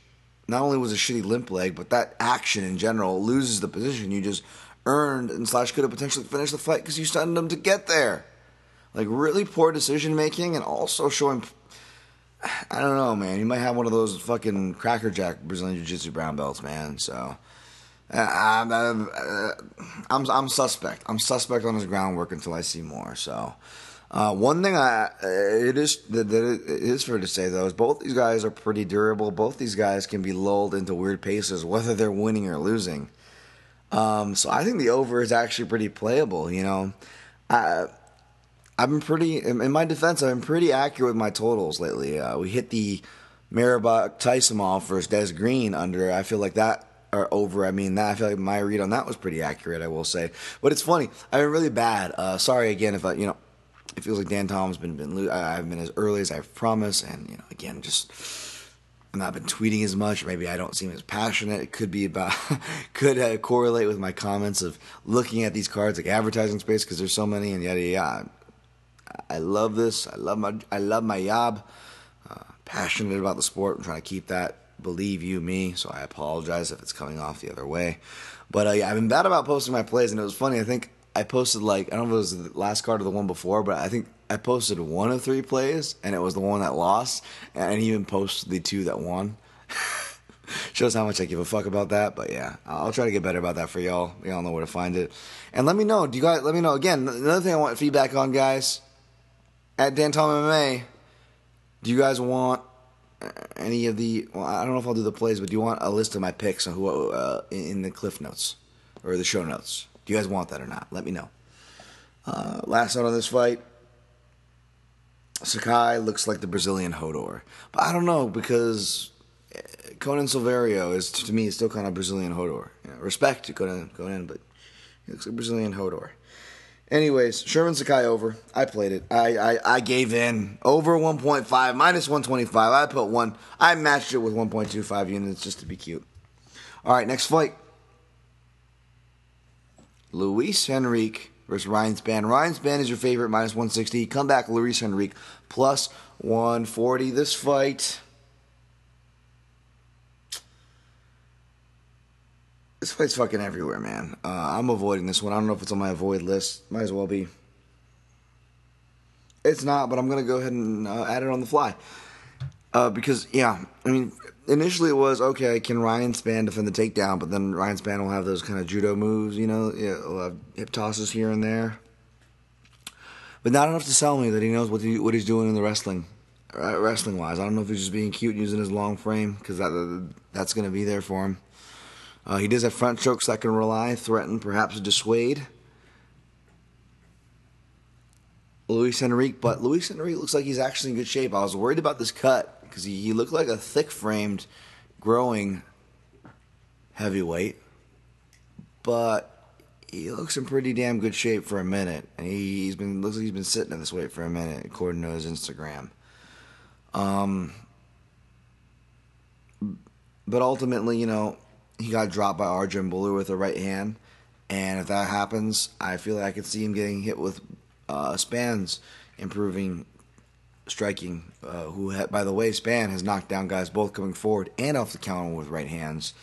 not only was a shitty limp leg, but that action in general loses the position you just earned and slash could have potentially finished the fight because you stunned him to get there. Like really poor decision making and also showing. [SIGHS] I don't know, man. He might have one of those fucking crackerjack Brazilian Jiu Jitsu brown belts, man. So. Uh, I'm, uh, I'm, I'm suspect. I'm suspect on his groundwork until I see more. So, uh, one thing I it is that it is fair to say though is both these guys are pretty durable. Both these guys can be lulled into weird paces, whether they're winning or losing. Um, so I think the over is actually pretty playable. You know, I I've been pretty in my defense. I've been pretty accurate with my totals lately. Uh, we hit the Mairbek Taisumov versus Des Green under. I feel like that or over. I mean, that I feel like my read on that was pretty accurate. I will say, but it's funny. I've been really bad. Uh, sorry again if I, you know, it feels like Dan Tom's been been. I've been as early as I've promised, and you know, again, just I've not been tweeting as much. Maybe I don't seem as passionate. It could be about [LAUGHS] could uh, correlate with my comments of looking at these cards like advertising space because there's so many and yada yada. I love this. I love my I love my job. Uh, passionate about the sport. I'm trying to keep that. Believe you me. So I apologize if it's coming off the other way. But uh, yeah, I've been bad about posting my plays, and it was funny. I think I posted like I don't know if it was the last card or the one before, but I think I posted one of three plays, and it was the one that lost, and I even post the two that won. [LAUGHS] Shows how much I give a fuck about that, but yeah, I'll try to get better about that for y'all. Y'all know where to find it, and let me know. Do you guys? Let me know again. Another thing I want feedback on, guys. At DanTomMMA, do you guys want any of the? Well, I don't know if I'll do the plays, but do you want a list of my picks who uh, in the cliff notes or the show notes? Do you guys want that or not? Let me know. Uh, last note on this fight. Sakai looks like the Brazilian Hodor. But I don't know because eh, Conan Silveira is, to me, still kind of Brazilian Hodor. You know, respect to Conan, Conan, but he looks like Brazilian Hodor. Anyways, Sherman Sakai over. I played it. I, I, I gave in. Over 1.5, minus 125. I put one. I matched it with 1.25 units just to be cute. All right, next flight. Luis Henrique versus Ryan Spann. Ryan Spann is your favorite, minus 160. Come back, Luis Henrique, plus 140. This fight. This fight's fucking everywhere, man. Uh, I'm avoiding this one. I don't know if it's on my avoid list. Might as well be. It's not, but I'm going to go ahead and uh, add it on the fly. Uh, because, yeah, I mean, initially it was okay. Can Ryan Spann defend the takedown? But then Ryan Spann will have those kind of judo moves, you know, will have hip tosses here and there. But not enough to sell me that he knows what he, what he's doing in the wrestling, uh, wrestling wise. I don't know if he's just being cute using his long frame because that that's going to be there for him. Uh, he does have front strokes that can rely, threaten, perhaps dissuade. Luis Henrique, but Luis Henrique looks like he's actually in good shape. I was worried about this cut because he, he looked like a thick framed, growing heavyweight, but he looks in pretty damn good shape for a minute. And he, has been looks like he's been sitting at this weight for a minute, according to his Instagram. Um, but ultimately, you know, he got dropped by Arjun Bhullar with a right hand, and if that happens, I feel like I could see him getting hit with uh, Spann's improving striking, uh, who, by the way, Spann has knocked down guys both coming forward and off the counter with right hands.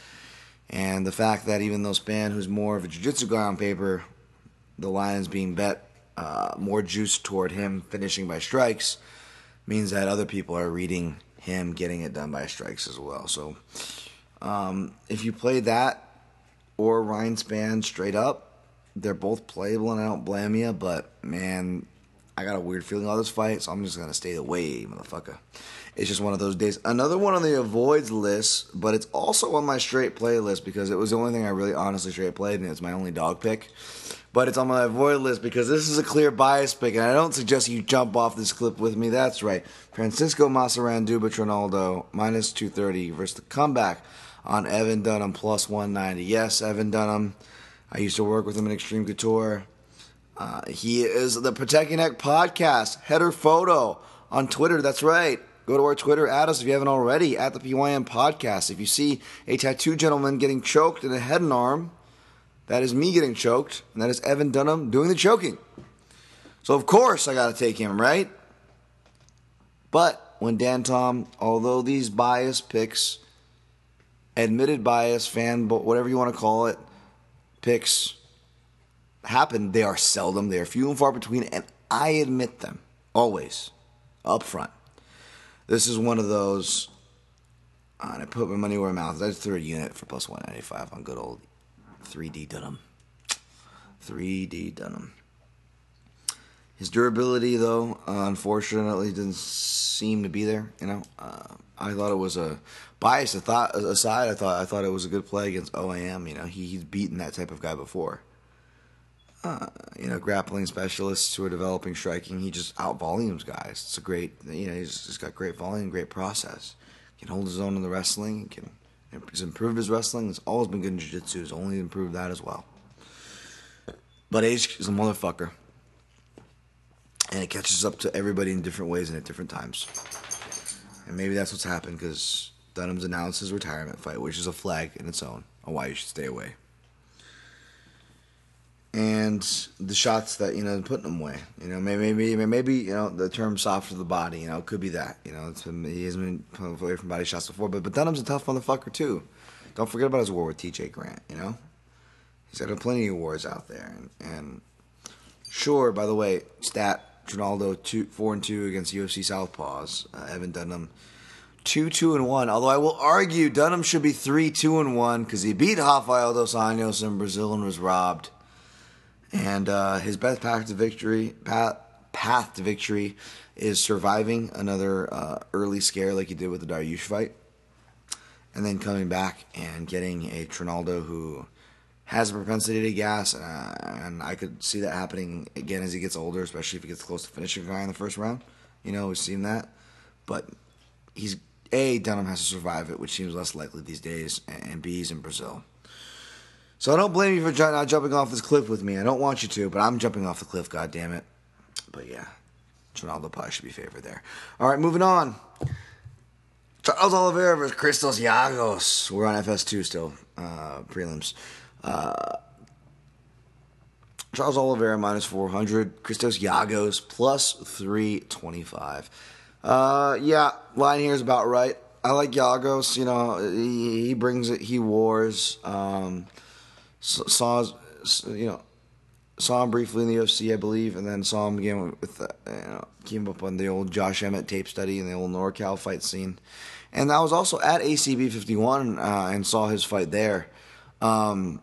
And the fact that even though Spann, who's more of a jiu-jitsu guy on paper, the line is being bet uh, more juice toward him finishing by strikes, means that other people are reading him getting it done by strikes as well. So um, if you play that or Ryan Spann straight up, they're both playable, and I don't blame you. But man, I got a weird feeling about this fight, so I'm just gonna stay away, motherfucker. It's just one of those days. Another one on the avoids list, but it's also on my straight playlist because it was the only thing I really honestly straight played, and it's my only dog pick. But it's on my avoid list because this is a clear bias pick, and I don't suggest you jump off this clip with me. That's right. Francisco Massaranduba Trinaldo, minus 230 versus the comeback on Evan Dunham, plus 190. Yes, Evan Dunham. I used to work with him in Extreme Couture. Uh, he is the Neck podcast header photo on Twitter. That's right. Go to our Twitter, add us if you haven't already, at the PYN podcast. If you see a tattoo gentleman getting choked in the head and arm, that is me getting choked, and that is Evan Dunham doing the choking. So, of course, I got to take him, right? But when Dan Tom, although these bias picks, admitted bias, fan, whatever you want to call it, picks happen, they are seldom, they are few and far between, and I admit them always up front. This is one of those, and I put my money where my mouth is. I just threw a unit for plus 195 on good old 3D Dunham. 3D Dunham. His durability, though, uh, unfortunately, didn't seem to be there. You know, uh, I thought it was a bias. Thought aside, I thought I thought it was a good play against OAM. You know, he, he's beaten that type of guy before. Uh, you know, grappling specialists who are developing striking, he just out volumes guys. It's a great, you know, he's, he's got great volume, great process. Can hold his own in the wrestling. He can, he's improved his wrestling. He's always been good in jiu-jitsu. He's only improved that as well. But age is a motherfucker and it catches up to everybody in different ways and at different times. And maybe that's what's happened because Dunham's announced his retirement fight, which is a flag in its own on why you should stay away. And the shots that you know putting him away, you know, maybe maybe maybe you know the term "soft to the body," you know, could be that, you know, he hasn't been put away from body shots before, but but Dunham's a tough motherfucker too. Don't forget about his war with T.J. Grant, you know, he's got plenty of wars out there, and, and sure, by the way, stat Trinaldo two four and two against UFC Southpaws. Uh, Evan Dunham two two and one. Although I will argue Dunham should be three two and one because he beat Rafael dos Anjos in Brazil and was robbed. And uh, his best path to victory path, path to victory is surviving another uh, early scare like he did with the Dariush fight, and then coming back and getting a Trinaldo who has a propensity to gas, uh, and I could see that happening again as he gets older, especially if he gets close to finishing a guy in the first round. You know, we've seen that. But he's A, Dunham has to survive it, which seems less likely these days, and B, he's in Brazil. So I don't blame you for not jumping off this cliff with me. I don't want you to, but I'm jumping off the cliff, God damn it. But yeah, Trinaldo probably should be favored there. All right, moving on. Charles Oliveira versus Christos Giagos. We're on FS2 still, uh, prelims. Uh, Charles Oliveira minus 400. Christos Giagos plus 325. Uh, yeah, line here is about right. I like Giagos. You know, he, he brings it. He wars. Um, saw, you know, saw him briefly in the UFC, I believe, and then saw him again with, uh, you know, came up on the old Josh Emmett tape study and the old NorCal fight scene. And I was also at ACB 51 uh, and saw his fight there. Um,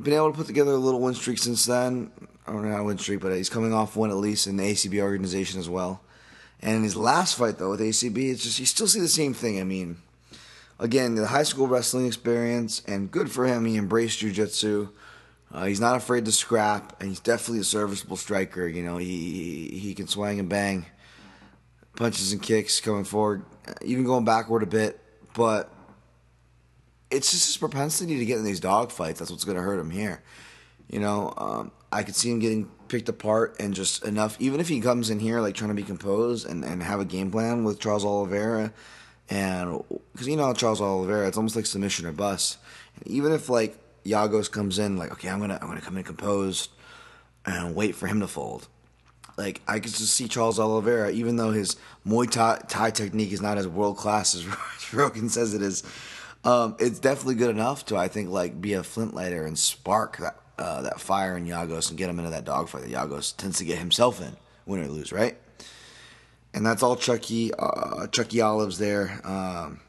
been able to put together a little win streak since then. Don't know how win streak, but he's coming off one at least in the ACB organization as well. And in his last fight though with ACB, it's just you still see the same thing. I mean, again, the high school wrestling experience, and good for him. He embraced jujitsu. Uh, he's not afraid to scrap, and he's definitely a serviceable striker. You know, he he, can swing and bang, punches and kicks coming forward, even going backward a bit. But it's just his propensity to get in these dog fights. That's what's going to hurt him here. You know, um, I could see him getting picked apart and just enough. Even if he comes in here like trying to be composed and, and have a game plan with Charles Oliveira, and because you know Charles Oliveira, it's almost like submission or bust. And even if like Giagos comes in like, okay, I'm gonna I'm gonna come in composed and wait for him to fold. Like I could just see Charles Oliveira, even though his Muay Thai, Thai technique is not as world class as [LAUGHS] Rogan says it is um, it's definitely good enough to I think like be a flint lighter and spark that uh, that fire in Giagos and get him into that dogfight that Giagos tends to get himself in, win or lose, right? And that's all Chucky uh, Chucky Olives there. Um,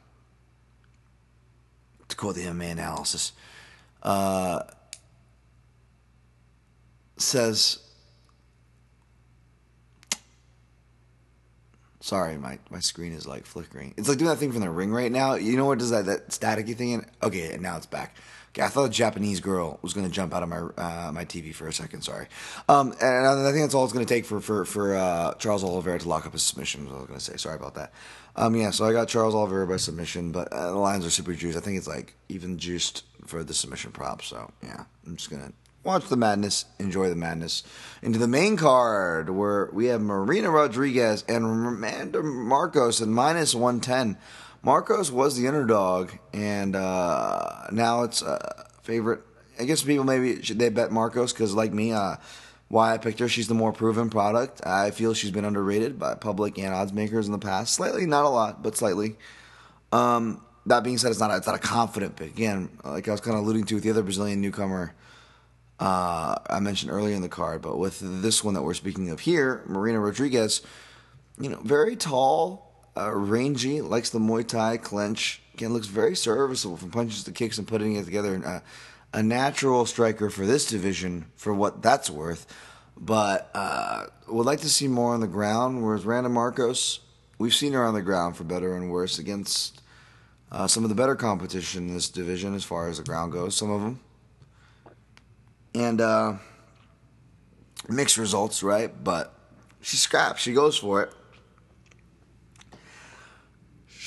to quote the MMA analysis, uh, says Sorry, my, my screen is like flickering. It's like doing that thing from the ring right now. You know what does that that staticky thing? In? Okay, and now it's back. I thought a Japanese girl was going to jump out of my uh, my TV for a second. Sorry. Um, and I think that's all it's going to take for for for uh, Charles Oliveira to lock up his submission. Was I was going to say. Sorry about that. Um, yeah, so I got Charles Oliveira by submission, but uh, the lines are super juiced. I think it's like even juiced for the submission prop. So yeah, I'm just gonna watch the madness, enjoy the madness. Into the main card where we have Marina Rodriguez and Randa Markos at minus 110. Markos was the underdog, and uh, now it's a favorite. I guess people maybe should they bet Markos because, like me, uh, why I picked her. She's the more proven product. I feel she's been underrated by public and odds makers in the past. Slightly, not a lot, but slightly. Um, that being said, it's not a, it's not a confident pick. Again, like I was kind of alluding to with the other Brazilian newcomer uh, I mentioned earlier in the card, but with this one that we're speaking of here, Marina Rodriguez, you know, very tall, uh, rangy, likes the Muay Thai clinch. Again, looks very serviceable from punches to kicks and putting it together. Uh, a natural striker for this division, for what that's worth. But uh, would like to see more on the ground. Whereas Randa Markos, we've seen her on the ground for better and worse against uh, some of the better competition in this division as far as the ground goes. Some of them and uh, mixed results, right? But she scraps. She goes for it.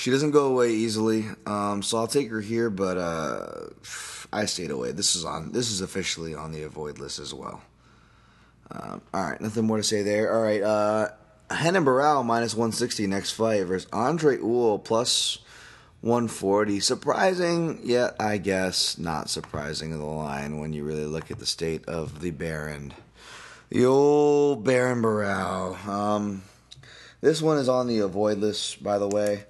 She doesn't go away easily, um, so I'll take her here. But uh, I stayed away. This is on. This is officially on the avoid list as well. Um, all right, nothing more to say there. All right, uh, Renan Barão minus 160 next fight versus Andre Ewell plus 140. Surprising, yet I guess not surprising in the line when you really look at the state of the Baron. The old Baron Barão. Um, this one is on the avoid list, by the way.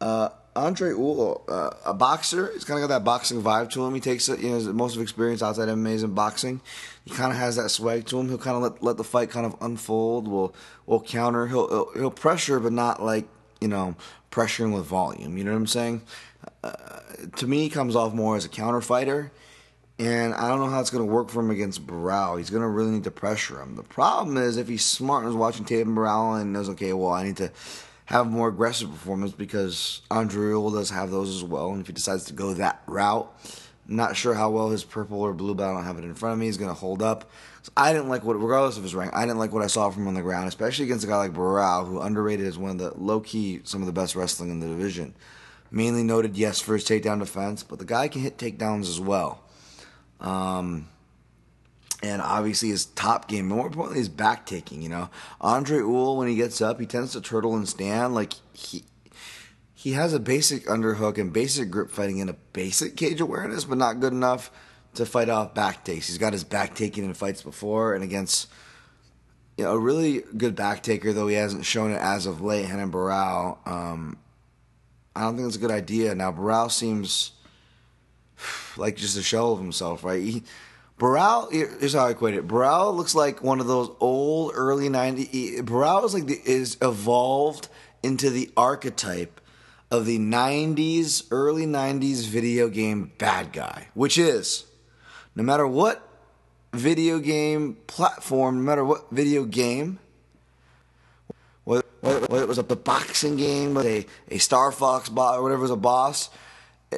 Uh, Andre Ewell, uh, a boxer. He's kind of got that boxing vibe to him. He takes it, you know, most of experience outside MMA in boxing. He kind of has that swag to him. He'll kind of let let the fight kind of unfold. Will will counter. He'll, he'll he'll pressure, but not like you know pressuring with volume. You know what I'm saying? Uh, to me, he comes off more as a counter fighter, and I don't know how it's going to work for him against Barão. He's going to really need to pressure him. The problem is if he's smart and is watching tape and Barão and knows, okay, well, I need to have more aggressive performance because Andre Ewell does have those as well. And if he decides to go that route, not sure how well his purple or blue belt, I don't have it in front of me, is going to hold up. I didn't like what, regardless of his rank, I didn't like what I saw from him on the ground, especially against a guy like Barão, who underrated as one of the low key, some of the best wrestling in the division. Mainly noted, yes, for his takedown defense, but the guy can hit takedowns as well. Um, and obviously his top game, more importantly, his back taking. You know, Andre Ewell when he gets up, he tends to turtle and stand. Like he he has a basic underhook and basic grip fighting and a basic cage awareness, but not good enough to fight off back takes. He's got his back taken in fights before and against you know, a really good back taker, though he hasn't shown it as of late, Renan Barão. Um, I don't think it's a good idea. Now, Barão seems [SIGHS] like just a shell of himself, right? He, Barão, here's how I equate it. Barão looks like one of those old early 90s. Barão is like the, is evolved into the archetype of the 90s, early 90s video game bad guy, which is no matter what video game platform, no matter what video game, whether, whether it was a boxing game, a, a Star Fox boss, or whatever was a boss,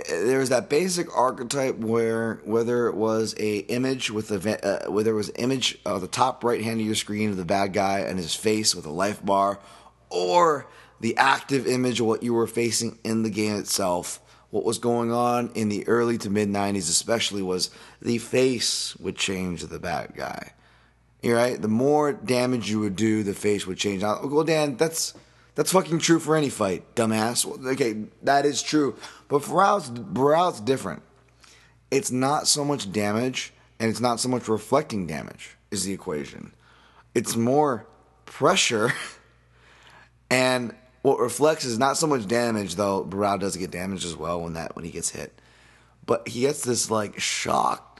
there was that basic archetype where whether it was a image with the uh, whether it was image of the top right hand of your screen of the bad guy and his face with a life bar, or the active image of what you were facing in the game itself what was going on in the early to mid 90s, especially, was the face would change the bad guy. You're right? The more damage you would do, the face would change. Now, well, Dan, that's that's fucking true for any fight, dumbass. Okay, that is true. But for Barão's different. It's not so much damage, and it's not so much reflecting damage, is the equation. It's more pressure [LAUGHS] and what reflects is not so much damage, though Barão does get damaged as well when that when he gets hit. But he gets this like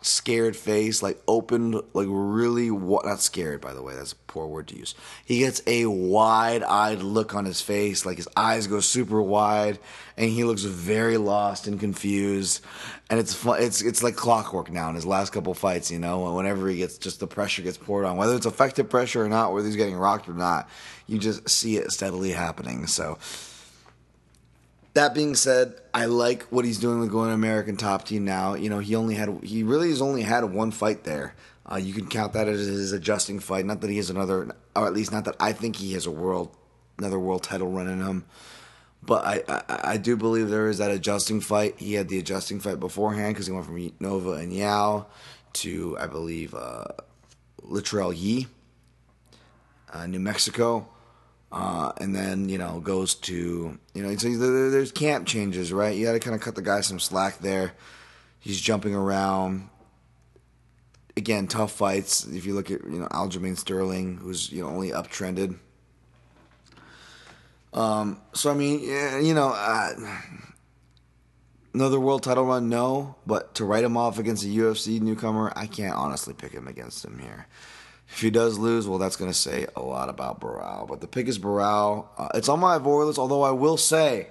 scared face, like opened, like really what not scared. By the way, that's a poor word to use. He gets a wide-eyed look on his face, like his eyes go super wide, and he looks very lost and confused. And it's it's it's like clockwork now in his last couple fights. You know, whenever he gets just the pressure gets poured on, whether it's effective pressure or not, whether he's getting rocked or not, you just see it steadily happening. So that being said, I like what he's doing with going to American Top Team now. You know, he only had he really has only had one fight there. Uh, you can count that as his adjusting fight. Not that he has another, or at least not that I think he has a world another world title run in him. But I, I, I do believe there is that adjusting fight. He had the adjusting fight beforehand because he went from Nova União to I believe uh, Latrell Yee, uh, New Mexico. Uh, and then you know goes to you know so there's camp changes right you got to kind of cut the guy some slack there he's jumping around again, tough fights. If you look at you know Aljamain Sterling, who's you know only uptrended. Um, so I mean, you know, uh, another world title run, no. But to write him off against a UFC newcomer, I can't honestly pick him against him here. If he does lose, well, that's going to say a lot about Barao. But the pick is Barao. Uh, it's on my avoid list, although I will say,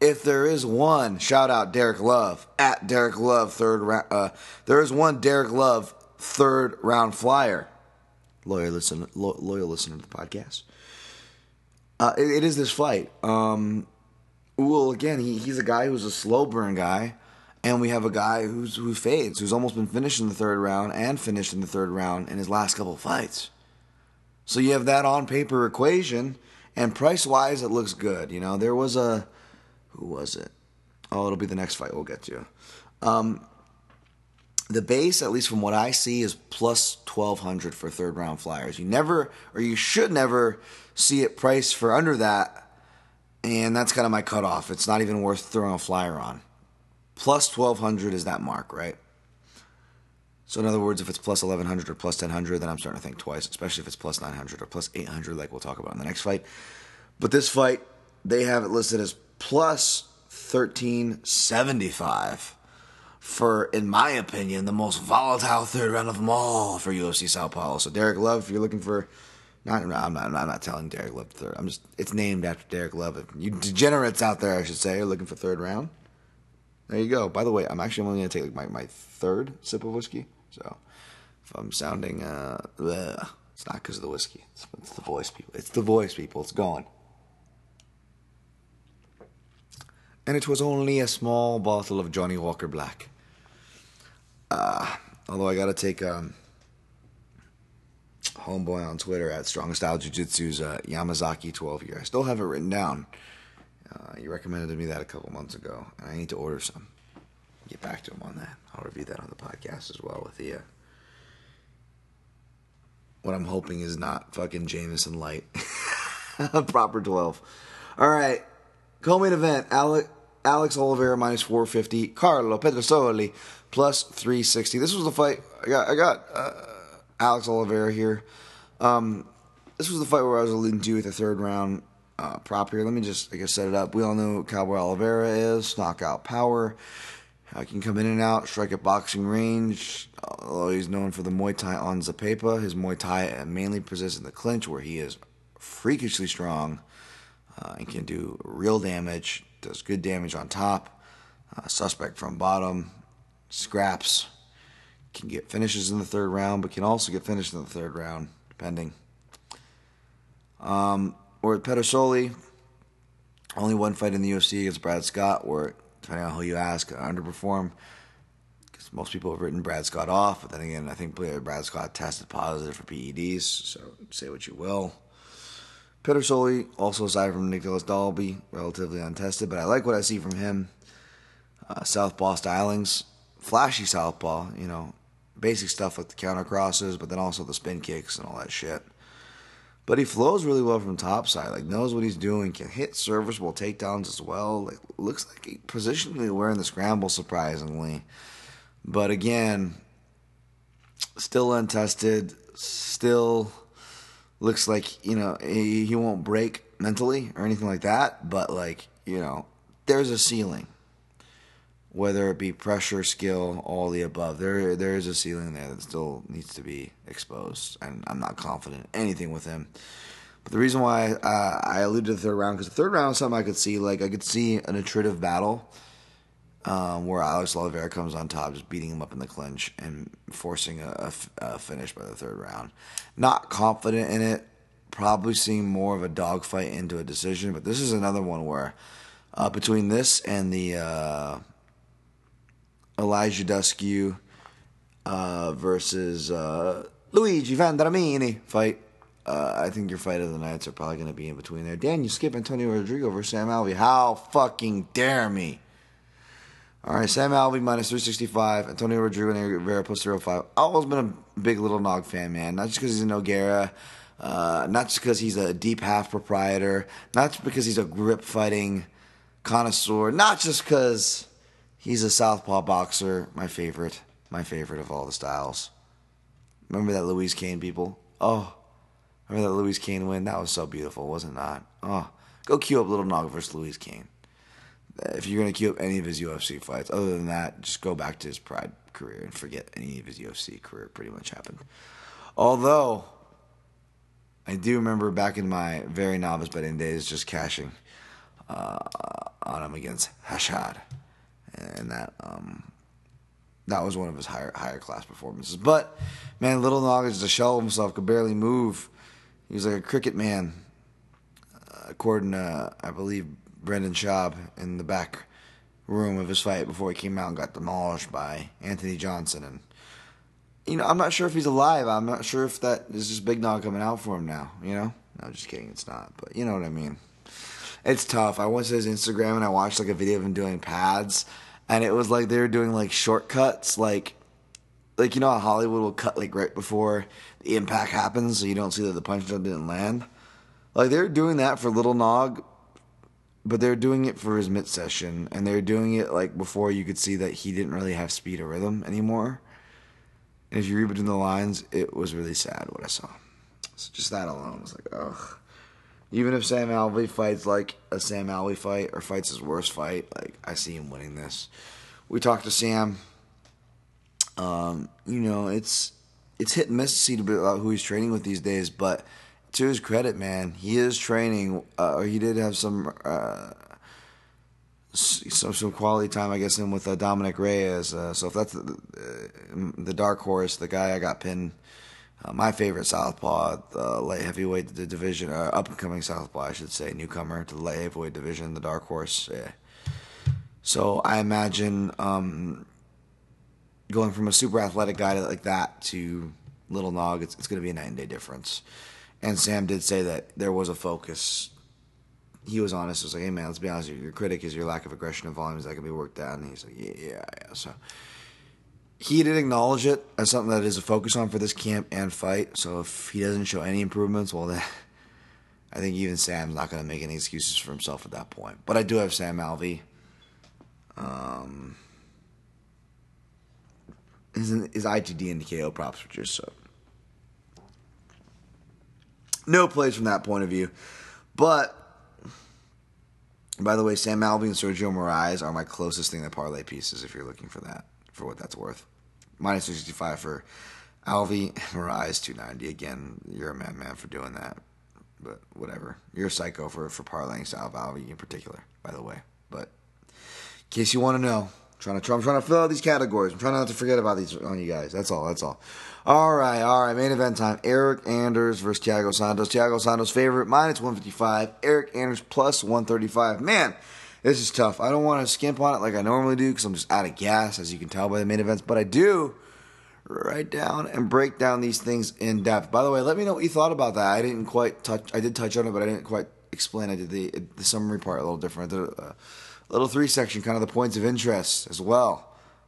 if there is one, shout out Derek Love at Derek Love third round. Uh, there is one Derek Love third round flyer. Loyal listen, lo- loyal listener to the podcast. Uh, it, it is this fight. Um, well, again, he, he's a guy who's a slow burn guy, and we have a guy who's who fades, who's almost been finished in the third round and finished in the third round in his last couple of fights. So you have that on paper equation, and price wise, it looks good. You know, there was a who was it? Oh, it'll be the next fight we'll get to. Um, the base, at least from what I see, is plus twelve hundred for third round flyers. You never, or you should never, see it priced for under that, and that's kind of my cutoff. It's not even worth throwing a flyer on. Plus twelve hundred is that mark, right? So in other words, if it's plus eleven hundred or plus ten hundred, then I'm starting to think twice, especially if it's plus nine hundred or plus eight hundred, like we'll talk about in the next fight. But this fight, they have it listed as plus thirteen seventy five for, in my opinion, the most volatile third round of them all for UFC Sao Paulo. So Derek Love, if you're looking for, not, I'm not, I'm not telling Derek Love third. I'm just, it's named after Derek Love. You degenerates out there, I should say, are looking for third round. There you go. By the way, I'm actually only going to take like my, my third sip of whiskey. So if I'm sounding, uh, bleh, it's not because of the whiskey. It's, it's the voice, people. It's the voice, people. It's gone. and it was only a small bottle of Johnnie Walker Black. Uh, although I gotta take um, homeboy on Twitter at Strong Style Jiu Jitsu's uh, Yamazaki 12 year. I still have it written down. Uh, you recommended to me that a couple months ago, and I need to order some. Get back to him on that. I'll review that on the podcast as well with the. What I'm hoping is not fucking Jameson Light. [LAUGHS] Proper 12. All right. Co-main event, Alex, Alex Oliveira minus 450, Carlo Pedersoli plus 360. This was the fight. I got, I got uh, Alex Oliveira here. Um, this was the fight where I was alluding to with the third round uh, prop here. Let me just, I set it up. We all know who Cowboy Oliveira is, knockout power. I can come in and out, strike at boxing range. Although he's known for the Muay Thai on Zapepa, his Muay Thai mainly possesses in the clinch, where he is freakishly strong uh, and can do real damage. Does good damage on top. Uh, suspect from bottom, scraps. Can get finishes in the third round, but can also get finished in the third round, depending. Um, or Pedersoli, only one fight in the UFC against Brad Scott, where depending on who you ask, underperformed. Because most people have written Brad Scott off, but then again, I think Brad Scott tested positive for PEDs. So say what you will. Pedersoli, also aside from Nicolas Dalby, relatively untested, but I like what I see from him. Uh, Southpaw stylings, flashy Southpaw, you know, basic stuff like the counter crosses, but then also the spin kicks and all that shit. But he flows really well from top side, like knows what he's doing, can hit serviceable takedowns as well. Like looks like he positionally wearing the scramble surprisingly. But again, still untested, still looks like you know he, he won't break mentally or anything like that but like you know there's a ceiling whether it be pressure skill all the above there there is a ceiling there that still needs to be exposed and i'm not confident in anything with him but the reason why uh, i alluded to the third round because the third round is something i could see like i could see an attritive battle um, where Alex Oliveira comes on top, just beating him up in the clinch and forcing a, a, finish by the third round. Not confident in it. Probably seeing more of a dogfight into a decision, but this is another one where uh, between this and the uh, Elijah Dusku uh, versus uh, Luigi Vendramini fight, uh, I think your fight of the nights are probably going to be in between there. Dan, you skip Antonio Rodrigo versus Sam Alvey. How fucking dare me! All right, Sam Alvey minus 365. Antonio Rodrigo and Rivera plus 305. I've always been a big Little Nog fan, man. Not just because he's a Nogueira, uh, not just because he's a deep half proprietor, not just because he's a grip fighting connoisseur, not just because he's a southpaw boxer, my favorite, my favorite of all the styles. Remember that Luiz Cane people? Oh, remember that Luiz Cane win? That was so beautiful, was it not? Oh, go queue up Little Nog versus Luiz Cane. If you're gonna queue up any of his UFC fights, other than that, just go back to his Pride career and forget any of his UFC career. Pretty much happened. Although I do remember back in my very novice betting days, just cashing uh, on him against Rashad, and that um, that was one of his higher higher class performances. But man, Little Nog is a shell of himself, could barely move. He was like a cricket man, uh, according to I believe Brendan Schaub in the back room of his fight before he came out and got demolished by Anthony Johnson. And you know, I'm not sure if he's alive. I'm not sure if that is just Big Nog coming out for him now. You know, no, just kidding. It's not. But you know what I mean. It's tough. I went to his Instagram and I watched like a video of him doing pads and it was like they were doing like shortcuts, like like you know how Hollywood will cut like right before the impact happens, so you don't see that the punch didn't land. Like they're doing that for Little Nog, but they're doing it for his mid session, and they're doing it like before you could see that he didn't really have speed or rhythm anymore. And if you read between the lines, it was really sad what I saw. So just that alone was like, ugh. Even if Sam Alvey fights like a Sam Alvey fight or fights his worst fight, like I see him winning this. We talked to Sam. Um, you know, it's it's hit and miss to see about who he's training with these days, but to his credit, man, he is training, uh, or he did have some uh, some some quality time, I guess, in with uh, Dominick Reyes. Uh, so if that's the, the, dark horse, the guy I got pinned uh, my favorite southpaw, the light heavyweight the division, uh, up and coming southpaw, I should say, newcomer to the light heavyweight division, the dark horse. Yeah. So I imagine um, going from a super athletic guy like that to Little Nog, it's, it's going to be a night and day difference. And Sam did say that there was a focus. He was honest. He was like, "Hey man, let's be honest. Your critic is your lack of aggression and volumes that can be worked out." And he's like, "Yeah, yeah, yeah." So he did acknowledge it as something that is a focus on for this camp and fight. So if he doesn't show any improvements, well, then [LAUGHS] I think even Sam's not going to make any excuses for himself at that point. But I do have Sam Alvey. Um, his, his ITD and KO props were just so. No plays from that point of view. But, by the way, Sam Alvey and Sergio Moraes are my closest thing to parlay pieces if you're looking for that, for what that's worth minus 265 for Alvey Moraes [LAUGHS] 290. Again, you're a madman for doing that. But whatever. You're a psycho for, for parlaying Sal Alvey in particular, by the way. But in case you want to know, trying to I'm trying to fill out these categories. I'm trying not to forget about these on you guys. That's all. That's all. All right, all right. Main event time. Eryk Anders versus Thiago Santos. Thiago Santos favorite minus 155. Eryk Anders plus 135. Man, this is tough. I don't want to skimp on it like I normally do because I'm just out of gas, as you can tell by the main events. But I do write down and break down these things in depth. By the way, let me know what you thought about that. I didn't quite touch. I did touch on it, but I didn't quite explain. I did the the summary part a little different. I did a, a little three section, kind of the points of interest as well.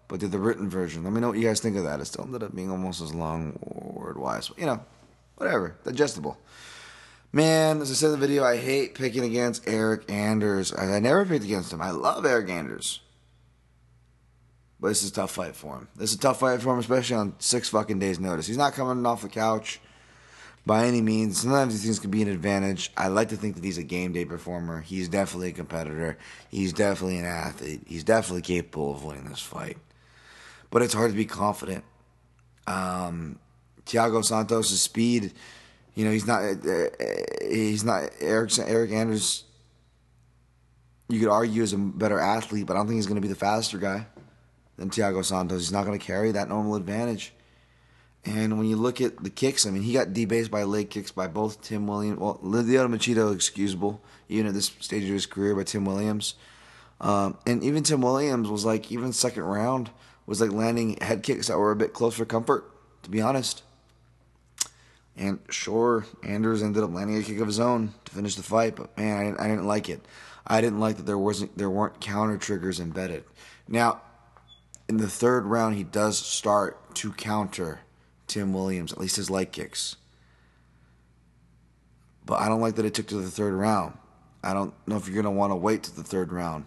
But did the written version. Let me know what you guys think of that. It still ended up being almost as long word wise. You know, whatever, digestible. Man, as I said in the video, I hate picking against Eryk Anders. I, I never picked against him. I love Eryk Anders. But this is a tough fight for him. This is a tough fight for him, especially on six fucking days' notice. He's not coming off the couch by any means. Sometimes these things can be an advantage. I like to think that he's a game day performer. He's definitely a competitor. He's definitely an athlete. He's definitely capable of winning this fight. But it's hard to be confident. Um, Thiago Santos' speed you know, he's not. Uh, uh, he's not Eryk. Eryk Anders. You could argue is a better athlete, but I don't think he's going to be the faster guy than Thiago Santos. He's not going to carry that normal advantage. And when you look at the kicks, I mean, he got debased by leg kicks by both Tim Williams. Well, Lyoto Machida excusable, even at this stage of his career, by Tim Williams. Um, and even Tim Williams was like, even second round, was like landing head kicks that were a bit close for comfort, to be honest. And sure, Anders ended up landing a kick of his own to finish the fight, but man, I didn't, I didn't like it. I didn't like that there wasn't there weren't counter triggers embedded. Now, in the third round, he does start to counter Tim Williams, at least his leg kicks. But I don't like that it took to the third round. I don't know if you're to want to wait to the third round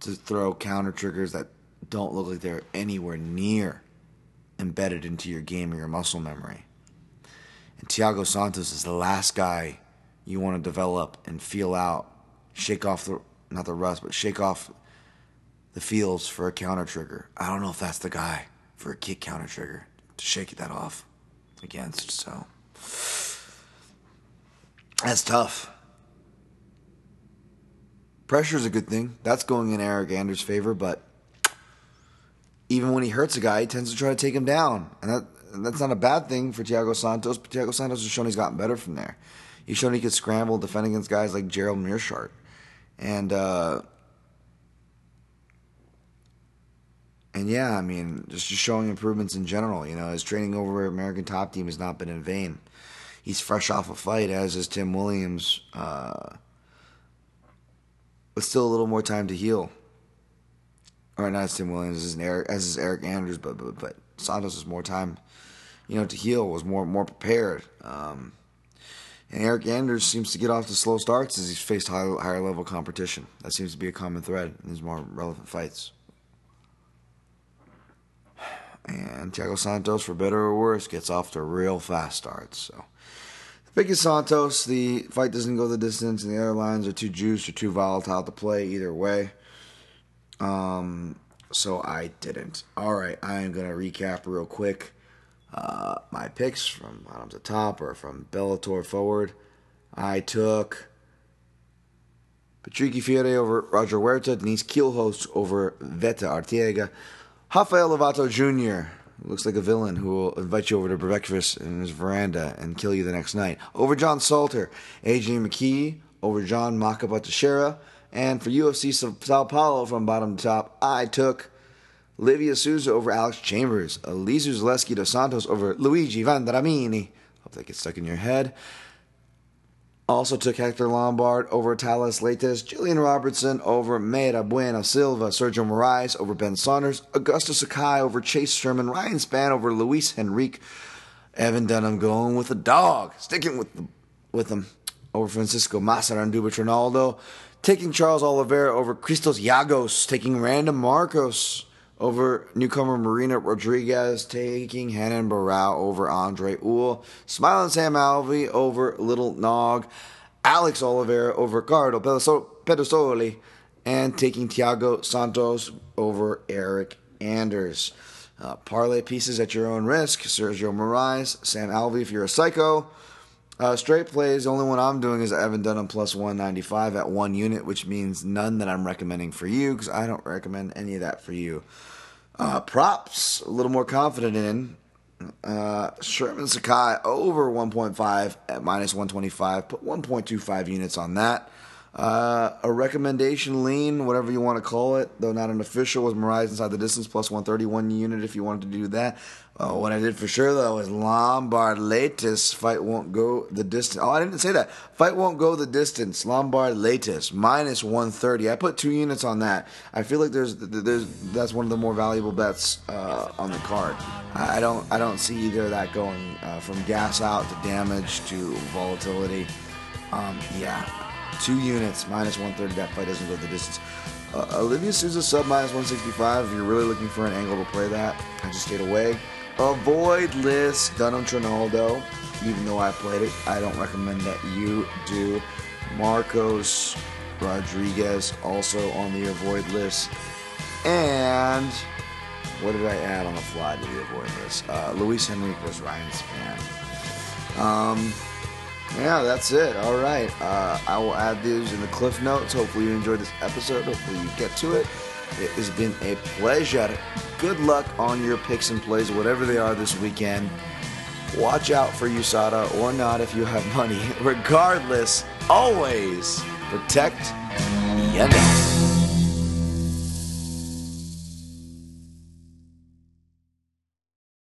to throw counter triggers that don't look like they're anywhere near embedded into your game or your muscle memory. And Santos is the last guy you want to develop and feel out, shake off the not the rust, but shake off the feels for a counter trigger. I don't know if that's the guy for a kick counter trigger to shake that off against. So that's tough. Pressure is a good thing. That's going in Eryk Anders' favor, but even when he hurts a guy, he tends to try to take him down, and that that's not a bad thing for Thiago Santos. But Thiago Santos has shown he's gotten better from there. He's shown he could scramble, defend against guys like Gerald Meerschaert, and uh, and yeah, I mean, just just showing improvements in general. You know, his training over American Top Team has not been in vain. He's fresh off a fight, as is Tim Williams, uh, but still a little more time to heal or not as Tim Williams as Eryk, as is Eryk Anders, but, but but Santos has more time, you know, to heal. Was more more prepared. Um, and Eryk Anders seems to get off to slow starts as he's faced high, higher level competition. That seems to be a common thread in his more relevant fights. And Thiago Santos, for better or worse, gets off to real fast starts. So. The is Santos. The fight doesn't go the distance, and the other lines are too juiced or too volatile to play either way. Um, so I didn't. All right, I am gonna recap real quick. Uh, my picks from bottom to top or from Bellator forward. I took Patricky Freire over Roger Huerta, Denise Kielholtz over Veta Arteaga, Rafael Lovato Jr. Looks like a villain who will invite you over to breakfast in his veranda and kill you the next night. Over John Salter, Adrian McKee over John Makabatashera. And for UFC Sao Paulo from bottom to top, I took Livia Souza over Alex Chambers, Elizeu Zaleski dos Santos over Luigi Vendramini. Hope that gets stuck in your head. Also took Hector Lombard over Thales Leites, Gillian Robertson over Mayra Bueno Silva, Sergio Moraes over Ben Saunders, Augusto Sakai over Chase Sherman, Ryan Spann over Luis Henrique, Evan Dunham going with the dog, sticking with the, with him. Over Francisco Massaranduba Trinaldo, taking Charles Oliveira over Christos Giagos, taking Randa Markos over newcomer Marina Rodriguez, taking Renan Barao over Andre Ewell, Smiling Sam Alvey over Little Nog, Alex Oliveira over Cardo Pedersoli, and taking Thiago Santos over Eryk Anders. Uh, parlay pieces at your own risk. Sergio Moraes, Sam Alvey if you're a psycho. Uh, straight plays, the only one I'm doing is Evan Dunham plus 195 at one unit, which means none that I'm recommending for you because I don't recommend any of that for you. Uh, props, a little more confident in. Uh, Sherman Sakai over 1.5 at minus 125. Put 1.25 units on that. Uh, a recommendation lean, whatever you want to call it, though not an official, was Moraes inside the distance plus 131 unit if you wanted to do that. Uh, what I did for sure though was Lombard Leites fight won't go the distance. Oh, I didn't say that. Fight won't go the distance. Lombard Leites minus 130. I put two units on that. I feel like there's there's that's one of the more valuable bets uh, on the card. I don't I don't see either of that going uh, from gas out to damage to volatility. Um, yeah, two units minus 130. That fight doesn't go the distance. Uh, Olivia Souza sub minus 165. If you're really looking for an angle to play that, I just stayed away. Avoid list Dunham Trinaldo. Even though I played it, I don't recommend that you do. Markos Rodriguez also on the avoid list. And what did I add on the fly to the avoid list? Uh, Luis Henrique was Ryan Spann. Um, yeah, that's it. All right. Uh, I will add these in the cliff notes. Hopefully, you enjoyed this episode. Hopefully, you get to it. It has been a pleasure. Good luck on your picks and plays, whatever they are this weekend. Watch out for USADA or not if you have money. [LAUGHS] Regardless, always protect your neck.